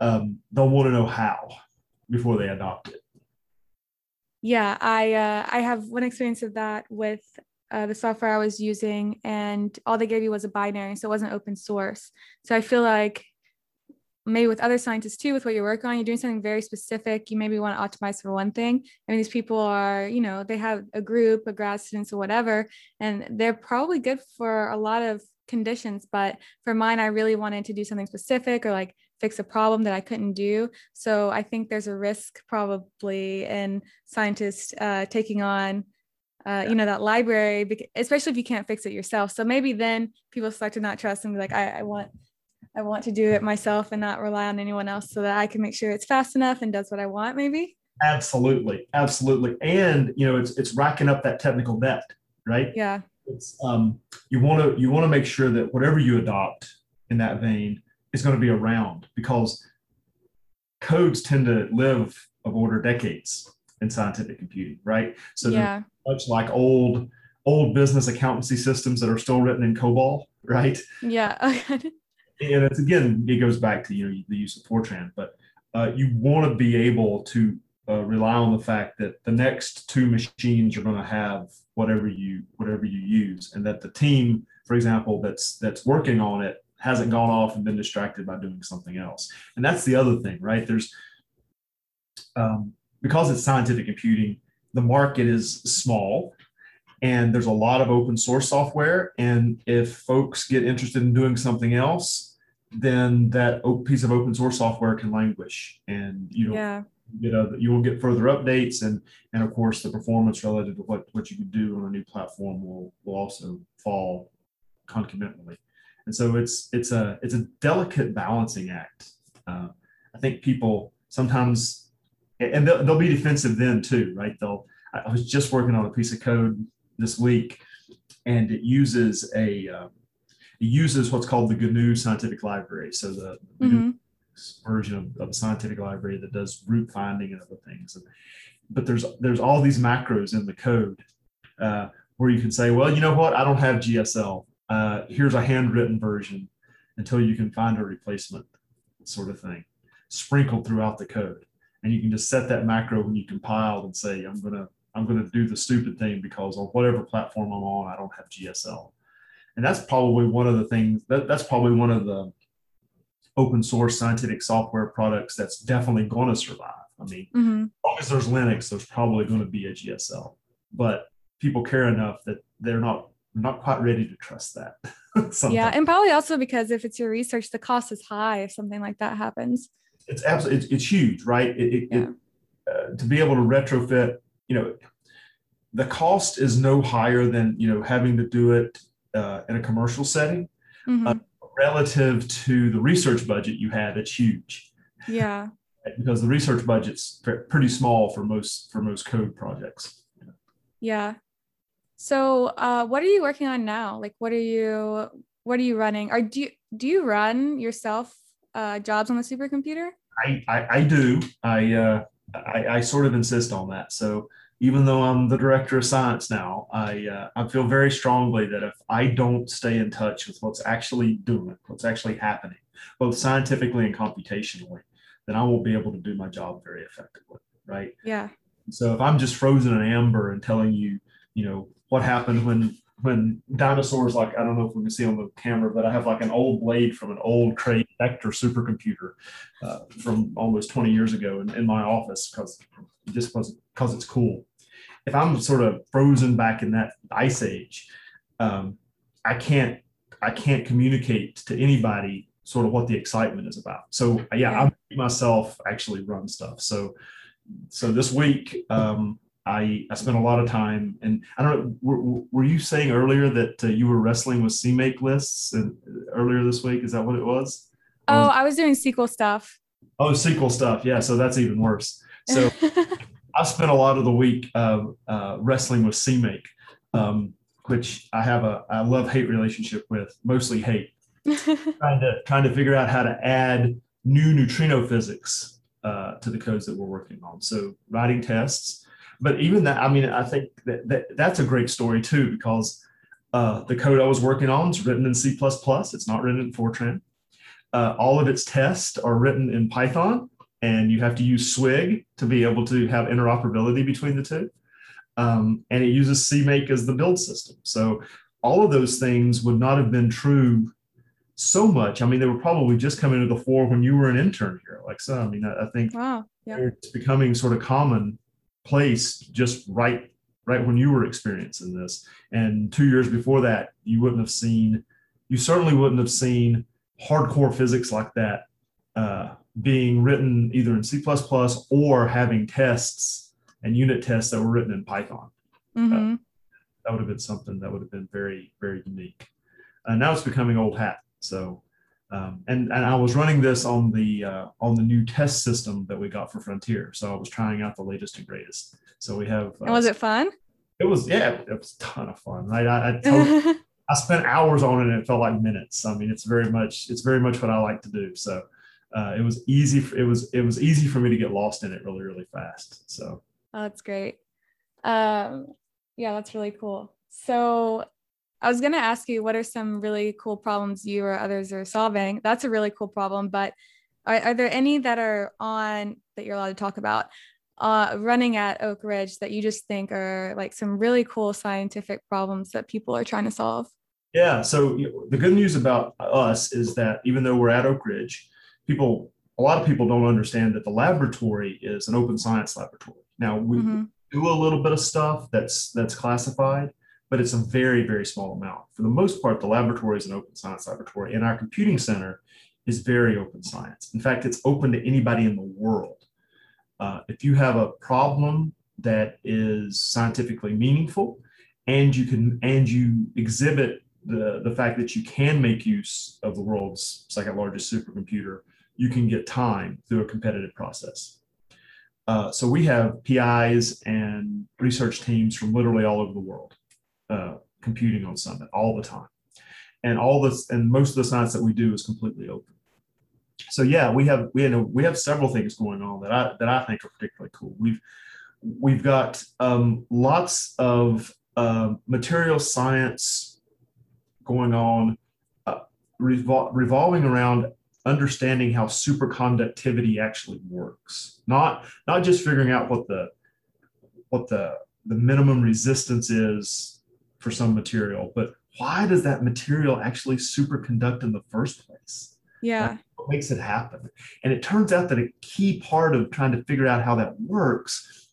Um, they'll want to know how before they adopt it. Yeah, I uh, I have one experience of that with uh, the software I was using, and all they gave you was a binary, so it wasn't open source. So I feel like maybe with other scientists too, with what you're working on, you're doing something very specific. You maybe want to optimize for one thing. I mean, these people are, you know, they have a group, a grad students or whatever, and they're probably good for a lot of conditions. But for mine, I really wanted to do something specific or like fix a problem that I couldn't do. So I think there's a risk probably in scientists uh, taking on, uh, you know, that library, especially if you can't fix it yourself. So maybe then people start to not trust and be like, I, I want, I want to do it myself and not rely on anyone else so that I can make sure it's fast enough and does what I want. Maybe. Absolutely, absolutely, and you know, it's it's racking up that technical debt, right? Yeah. It's um, you want to you want to make sure that whatever you adopt in that vein is going to be around because codes tend to live of order decades in scientific computing, right? So Yeah. much like old old business accountancy systems that are still written in COBOL, right? Yeah. and it's again it goes back to you know the use of fortran but uh, you want to be able to uh, rely on the fact that the next two machines are going to have whatever you whatever you use and that the team for example that's that's working on it hasn't gone off and been distracted by doing something else. And that's the other thing right? There's um, because it's scientific computing the market is small and there's a lot of open source software. And if folks get interested in doing something else then that piece of open source software can languish and you know Yeah. get a, you will get further updates and and of course the performance relative to what what you can do on a new platform will will also fall concomitantly. And so it's it's a it's a delicate balancing act. Uh, i think people sometimes and they'll, they'll be defensive then too right? They'll I I was just working on a piece of code this week, and it uses a um, it uses what's called the GNU Scientific Library. So the Mhm. version of, of a scientific library that does root finding and other things. And, but there's there's all these macros in the code uh, where you can say, well, you know what? I don't have GSL. Uh, here's a handwritten version until you can find a replacement, sort of thing, sprinkled throughout the code. And you can just set that macro when you compile and say, I'm gonna I'm gonna do the stupid thing because on whatever platform I'm on, I don't have GSL. And that's probably one of the things that, that's probably one of the open source scientific software products that's definitely going to survive. I mean, Mhm. as long as there's Linux, there's probably going to be a GSL. But people care enough that they're not not quite ready to trust that. Yeah. And probably also because if it's your research, the cost is high if something like that happens. it's absolutely it's, it's huge, right? It, it, Yeah. it, uh, to be able to retrofit, you know, the cost is no higher than you know having to do it uh, in a commercial setting Mhm. relative to the research budget you have. It's huge yeah. because the research budget's pretty small for most for most code projects. Yeah. So, uh, what are you working on now? Like, what are you, what are you running? Or do you, do you run yourself uh, jobs on the supercomputer? I, I, I do. I, uh, I, I sort of insist on that. So even though I'm the director of science now, I, uh, I feel very strongly that if I don't stay in touch with what's actually doing, what's actually happening, both scientifically and computationally, then I won't be able to do my job very effectively. Right. Yeah. So if I'm just frozen in amber and telling you, you know, what happened when when dinosaurs, like I don't know if we can see on the camera, but I have like an old blade from an old Cray Vector supercomputer uh, from almost 20 years ago in, in my office because just because it's cool. If I'm sort of frozen back in that ice age, um, I can't I can't communicate to anybody sort of what the excitement is about. So yeah, Yeah. I myself actually run stuff. So so this week um, I I spent a lot of time and I don't know were, were you saying earlier that uh, you were wrestling with CMake lists and earlier this week is that what it was? Oh, was- I was doing SQL stuff. oh SQL stuff yeah so that's even worse. So I spent a lot of the week uh, uh, wrestling with CMake, um, which I have a I love hate relationship with, mostly hate. Trying to trying to figure out how to add new neutrino physics uh, to the codes that we're working on. So writing tests, but even that, I mean, I think that, that that's a great story too because uh, the code I was working on is written in C++. It's not written in Fortran. Uh, all of its tests are written in Python, and you have to use Swig to be able to have interoperability between the two. Um, and it uses CMake as the build system. So all of those things would not have been true so much. I mean, they were probably just coming to the fore when you were an intern here, like so. I mean, I, I think wow. Yeah. it's becoming sort of commonplace just right right when you were experiencing this. And two years before that, you wouldn't have seen, you certainly wouldn't have seen hardcore physics like that uh, being written either in C or having tests and unit tests that were written in Python. hmm That would have been something that would have been very, very unique. Uh, now it's becoming old hat. So Um, and, and I was running this on the uh, on the new test system that we got for Frontier. So I was trying out the latest and greatest. So we have. and was it fun? It was yeah, it was a ton of fun. Right, I I, totally, I spent hours on it and it felt like minutes. I mean, it's very much it's very much what I like to do. So uh, it was easy. For, it was it was easy for me to get lost in it really really fast. So oh, that's great. Um, yeah, that's really cool. So I was going to ask you what are some really cool problems you or others are solving. That's a really cool problem, but are, are there any that are on that you're allowed to talk about uh, running at Oak Ridge that you just think are like some really cool scientific problems that people are trying to solve? Yeah. So the good news about us is that even though we're at Oak Ridge, people, a lot of people don't understand that the laboratory is an open science laboratory. Now we mm-hmm. do a little bit of stuff that's that's classified, but it's a very very small amount. For the most part, the laboratory is an open science laboratory, and our computing center is very open science. In fact, it's open to anybody in the world. Uh, if you have a problem that is scientifically meaningful and you can and you exhibit the, the fact that you can make use of the world's second largest supercomputer, you can get time through a competitive process. Uh, so we have PIs and research teams from literally all over the world uh, computing on Summit all the time. And all this and most of the science that we do is completely open so yeah, we have we have we have several things going on that I that I think are particularly cool. We've we've got um, lots of uh, material science going on, uh, revol- revolving around understanding how superconductivity actually works. Not not just figuring out what the what the the minimum resistance is for some material, but why does that material actually superconduct in the first place? Yeah what makes it happen. And it turns out that a key part of trying to figure out how that works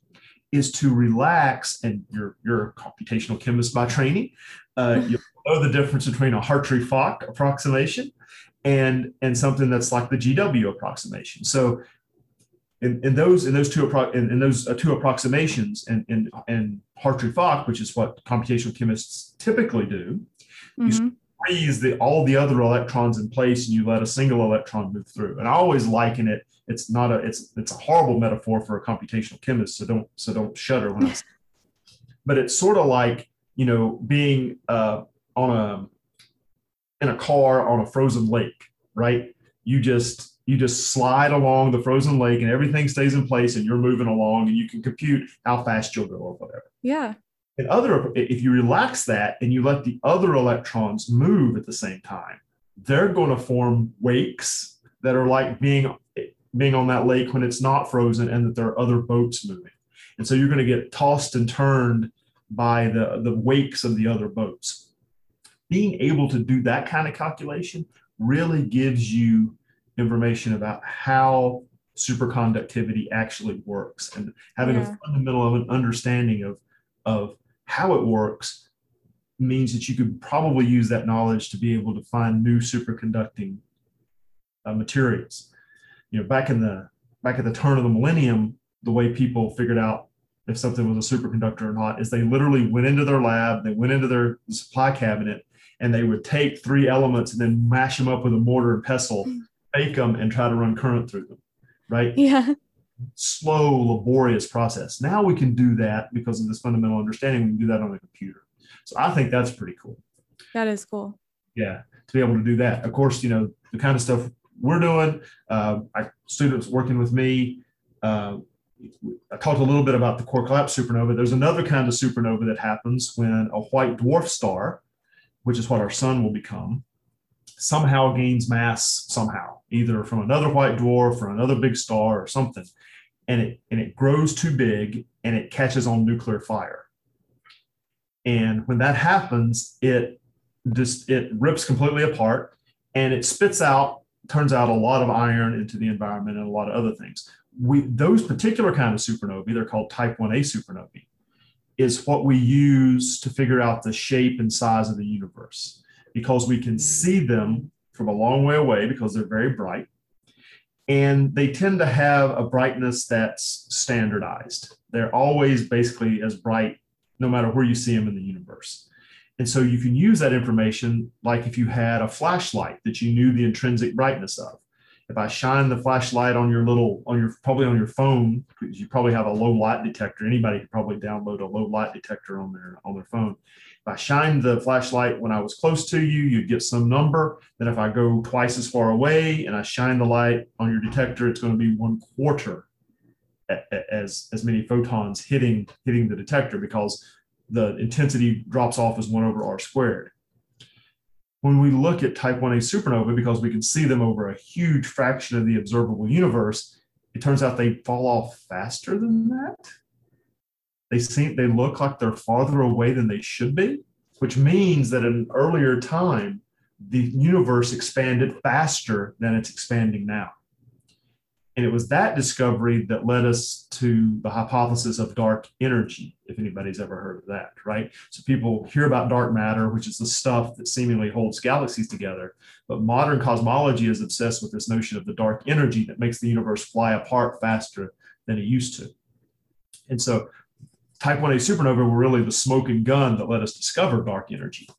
is to relax. And you're, you're a computational chemist by training. Uh, you know the difference between a Hartree-Fock approximation and, and something that's like the GW approximation. So in, in those in those two in, in those uh, two approximations and in, in, in Hartree-Fock, which is what computational chemists typically do, mm-hmm. you freeze the, all the other electrons in place and you let a single electron move through. And I always liken it. It's not a it's it's a horrible metaphor for a computational chemist. So don't so don't shudder when I say. But it's sort of like you know being uh, on a in a car on a frozen lake, right? You just you just slide along the frozen lake and everything stays in place and you're moving along and you can compute how fast you'll go or whatever. Yeah. And other, if you relax that and you let the other electrons move at the same time, they're going to form wakes that are like being being on that lake when it's not frozen and that there are other boats moving. And so you're going to get tossed and turned by the, the wakes of the other boats. Being able to do that kind of calculation really gives you information about how superconductivity actually works and having yeah. a fundamental of an understanding of, of how it works means that you could probably use that knowledge to be able to find new superconducting uh, materials. You know, back in the back at the turn of the millennium, the way people figured out if something was a superconductor or not is they literally went into their lab, they went into their supply cabinet, and they would take three elements and then mash them up with a mortar and pestle, bake them, and try to run current through them. Right? Yeah slow, laborious process. Now we can do that because of this fundamental understanding. We can do that on the computer. So I think that's pretty cool. That is cool. Yeah, to be able to do that. Of course, you know the kind of stuff we're doing. Uh, our students working with me. Uh, I talked a little bit about the core collapse supernova. There's another kind of supernova that happens when a white dwarf star, which is what our sun will become, somehow gains mass somehow, either from another white dwarf or another big star or something and it and it grows too big and it catches on nuclear fire. And when that happens, it just it rips completely apart and it spits out, turns out a lot of iron into the environment and a lot of other things. We those particular kind of supernovae, they're called type 1a supernovae, is what we use to figure out the shape and size of the universe because we can see them from a long way away because they're very bright and they tend to have a brightness that's standardized. They're always basically as bright no matter where you see them in the universe. And so you can use that information like if you had a flashlight that you knew the intrinsic brightness of. If I shine the flashlight on your little, on your, probably on your phone, because you probably have a low light detector. Anybody could probably download a low light detector on their, on their phone. If I shine the flashlight when I was close to you, you'd get some number. Then if I go twice as far away and I shine the light on your detector, it's going to be one quarter as, as many photons hitting, hitting the detector because the intensity drops off as one over r squared. When we look at type 1a supernova, because we can see them over a huge fraction of the observable universe, it turns out they fall off faster than that. They seem they look like they're farther away than they should be, which means that at an earlier time, the universe expanded faster than it's expanding now. And it was that discovery that led us to the hypothesis of dark energy, if anybody's ever heard of that, right? So people hear about dark matter, which is the stuff that seemingly holds galaxies together. But modern cosmology is obsessed with this notion of the dark energy that makes the universe fly apart faster than it used to. And so type 1a supernova were really the smoking gun that let us discover dark energy.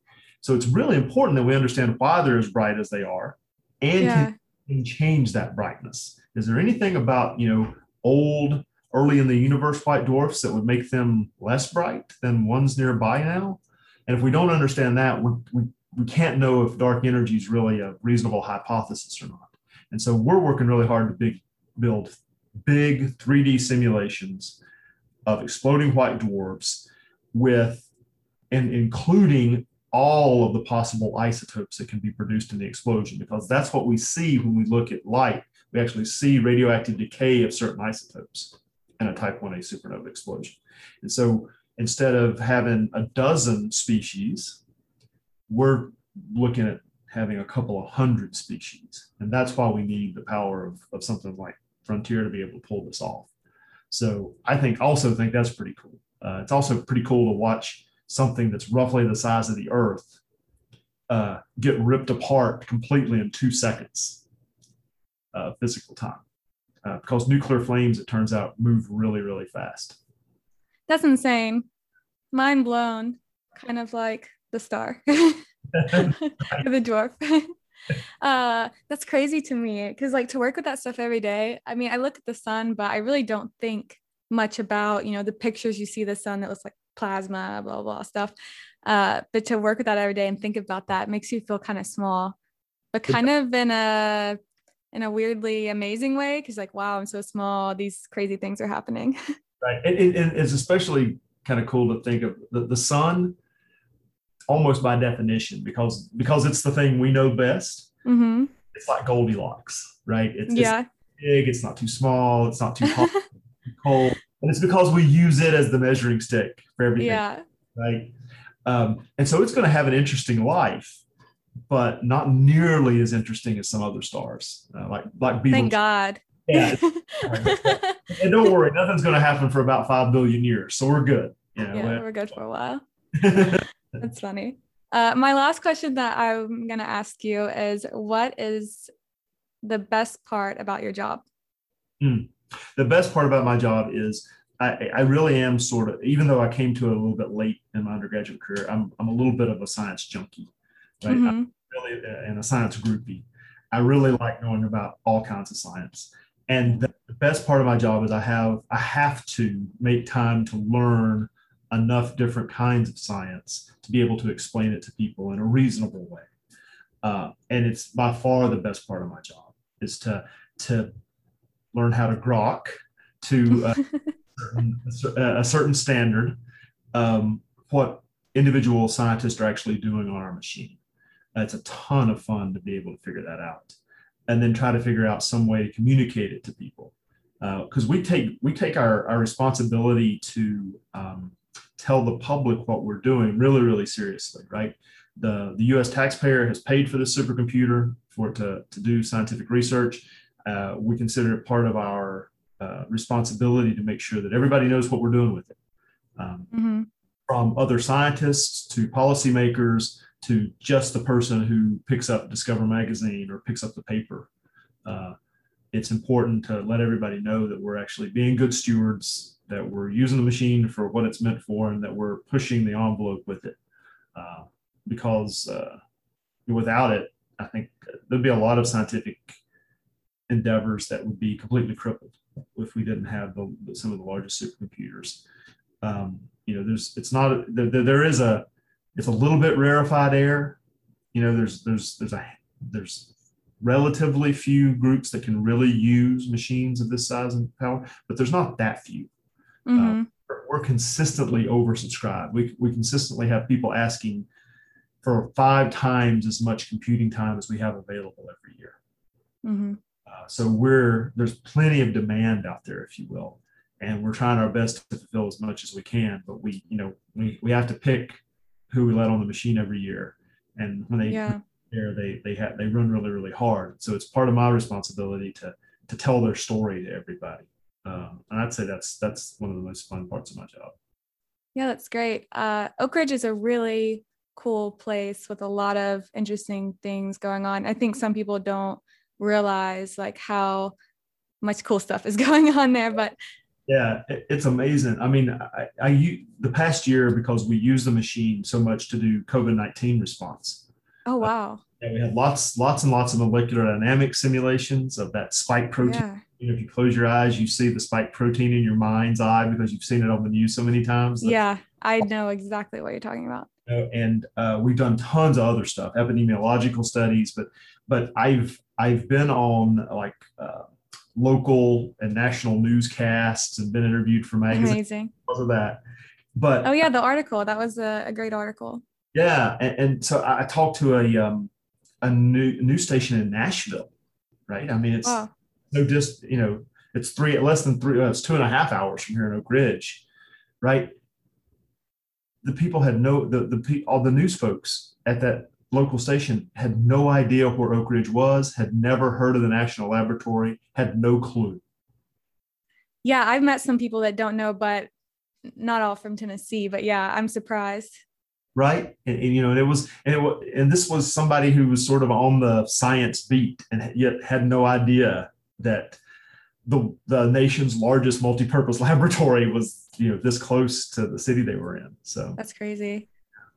So it's really important that we understand why they're as bright as they are and yeah. can change that brightness. Is there anything about, you know, old, early in the universe white dwarfs that would make them less bright than ones nearby now? And if we don't understand that, we, we, we can't know if dark energy is really a reasonable hypothesis or not. And so we're working really hard to big, build big 3D simulations of exploding white dwarfs with and including all of the possible isotopes that can be produced in the explosion because that's what we see when we look at light we actually see radioactive decay of certain isotopes in a type 1a supernova explosion. And so instead of having a dozen species, we're looking at having a couple of hundred species. And that's why we need the power of, of something like Frontier to be able to pull this off. So I think also think that's pretty cool. Uh, it's also pretty cool to watch something that's roughly the size of the Earth uh, get ripped apart completely in two seconds uh, physical time. Uh, because nuclear flames, it turns out, move really, really fast. That's insane. Mind blown. Kind of like the star, the dwarf. uh, that's crazy to me because, like, to work with that stuff every day. I mean, I look at the sun, but I really don't think much about, you know, the pictures you see the sun that looks like plasma, blah, blah, blah stuff. Uh, but to work with that every day and think about that makes you feel kind of small, but kind of in a in a weirdly amazing way because like wow i'm so small these crazy things are happening right and, and, it's especially kind of cool to think of the, the sun almost by definition because because it's the thing we know best mm-hmm. it's like goldilocks right it's, yeah. it's big it's not too small it's not too hot cold and it's because we use it as the measuring stick for everything yeah right um, and so it's going to have an interesting life but not nearly as interesting as some other stars, uh, like like Betelgeuse. Thank God. Yeah. and don't worry, nothing's going to happen for about five billion years, so we're good. You know, yeah, we're good for a while. That's funny. Uh, my last question that I'm going to ask you is, what is the best part about your job? Mm. The best part about my job is I, I, really am sort of, even though I came to it a little bit late in my undergraduate career, I'm, I'm a little bit of a science junkie right? Mm-hmm. Really uh, in a science groupie. I really like knowing about all kinds of science. And the best part of my job is I have I have to make time to learn enough different kinds of science to be able to explain it to people in a reasonable way. Uh, and it's by far the best part of my job is to to learn how to grok to uh, a, certain, a certain standard um, what individual scientists are actually doing on our machine it's a ton of fun to be able to figure that out, and then try to figure out some way to communicate it to people. Because uh, we take we take our, our responsibility to um, tell the public what we're doing really really seriously, right? The the U.S. taxpayer has paid for this supercomputer for it to to do scientific research. Uh, we consider it part of our uh, responsibility to make sure that everybody knows what we're doing with it. Um, mm-hmm. From other scientists to policymakers to just the person who picks up Discover magazine or picks up the paper. Uh, it's important to let everybody know that we're actually being good stewards, that we're using the machine for what it's meant for, and that we're pushing the envelope with it. uh, because uh, without it, I think there'd be a lot of scientific endeavors that would be completely crippled if we didn't have the, some of the largest supercomputers. Um, you know, there's it's not there, there is a it's a little bit rarefied air. You know, there's there's there's a there's relatively few groups that can really use machines of this size and power, but there's not that few. Mm-hmm. Um, we're- we're consistently oversubscribed. We, we consistently have people asking for five times as much computing time as we have available every year. Mm-hmm. Uh, so we're there's plenty of demand out there, if you will, and we're trying our best to fulfill as much as we can. But we, you know, we we have to pick who we let on the machine every year, and when they Yeah. there they they have they run really really hard. So it's part of my responsibility to to tell their story to everybody. Um, and I'd say that's that's one of the most fun parts of my job. Yeah, that's great. Uh, Oak Ridge is a really cool place with a lot of interesting things going on. I think some people don't realize like how much cool stuff is going on there, but Yeah, it's amazing. I mean, I, I u- the past year because we use the machine so much to do COVID nineteen response. oh wow, And we had lots, lots and lots of molecular dynamic simulations of that spike protein. yeah, You know, if you close your eyes, you see the spike protein in your mind's eye because you've seen it on the news so many times. yeah, I know exactly what you're talking about. and uh, we've done tons of other stuff, epidemiological studies, but but I've I've been on like uh, local and national newscasts and been interviewed for magazines Amazing. because of that. But Oh yeah, the article that was a, a great article. yeah, and, and so I I talked to a um, a new news station in Nashville, right? I mean, it's Wow. No just you know it's three less than three uh, it's two and a half hours from here in oak ridge right the people had no the the all the news folks at that local station had no idea where oak ridge was had never heard of the national laboratory had no clue Yeah, I've met some people that don't know, but not all from Tennessee. But yeah, I'm surprised. right and, and, you know and it was and it was and this was somebody who was sort of on the science beat and yet had no idea that the the nation's largest multi-purpose laboratory was you know this close to the city they were in so That's crazy.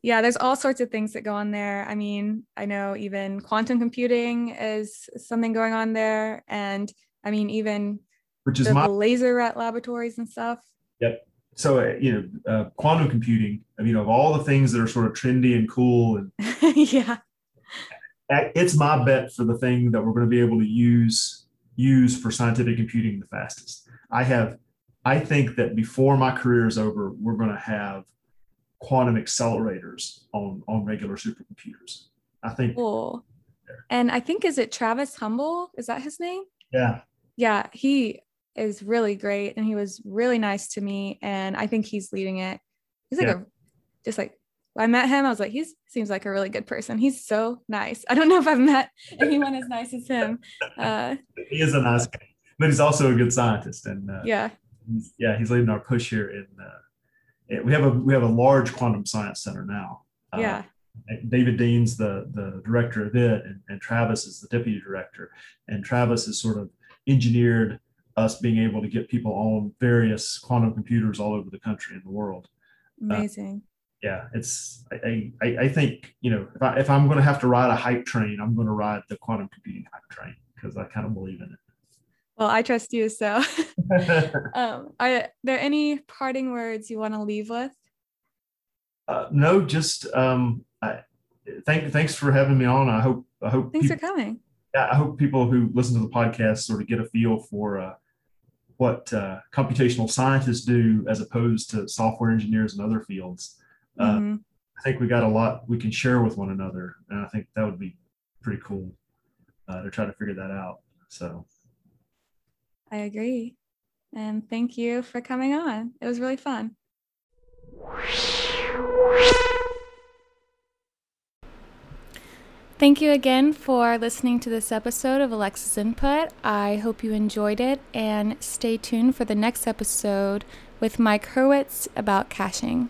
Yeah, there's all sorts of things that go on there. I mean, I know even quantum computing is something going on there. And I mean, even which is the my laser rat laboratories and stuff. Yep. So uh, you know uh, quantum computing i mean of all the things that are sort of trendy and cool and yeah. it's my bet for the thing that we're going to be able to use use for scientific computing the fastest i have i think that before my career is over we're going to have quantum accelerators on on regular supercomputers i think Cool. And I think, is it Travis Humble? Is that his name? yeah Yeah, he is really great. And he was really nice to me. And I think he's leading it. He's like Yeah. a, just like, I met him. I was like, he seems like a really good person. He's so nice. I don't know if I've met anyone as nice as him. Uh, he is a nice guy but he's also a good scientist and uh, yeah. he's, yeah he's leading our push here in uh, we have a we have a large quantum science center now Uh, Yeah. David Dean's the the director of it, and, and Travis is the deputy director. And Travis has sort of engineered us being able to get people on various quantum computers all over the country and the world. Amazing. Yeah, it's I I, I think you know if I if I'm going to have to ride a hype train, I'm going to ride the quantum computing hype train because I kind of believe in it. well, I trust you. So, um, are there any parting words you want to leave with? uh, no, just um, I, thank thanks for having me on. I hope I hope Thanks for coming. yeah, I hope people who listen to the podcast sort of get a feel for uh, what uh, computational scientists do as opposed to software engineers and other fields. Uh, Mhm. I think we got a lot we can share with one another, and I think that would be pretty cool uh, to try to figure that out. So, I agree. And thank you for coming on. It was really fun. Thank you again for listening to this episode of Alexa's Input. I hope you enjoyed it and stay tuned for the next episode with Mike Hurwitz about caching.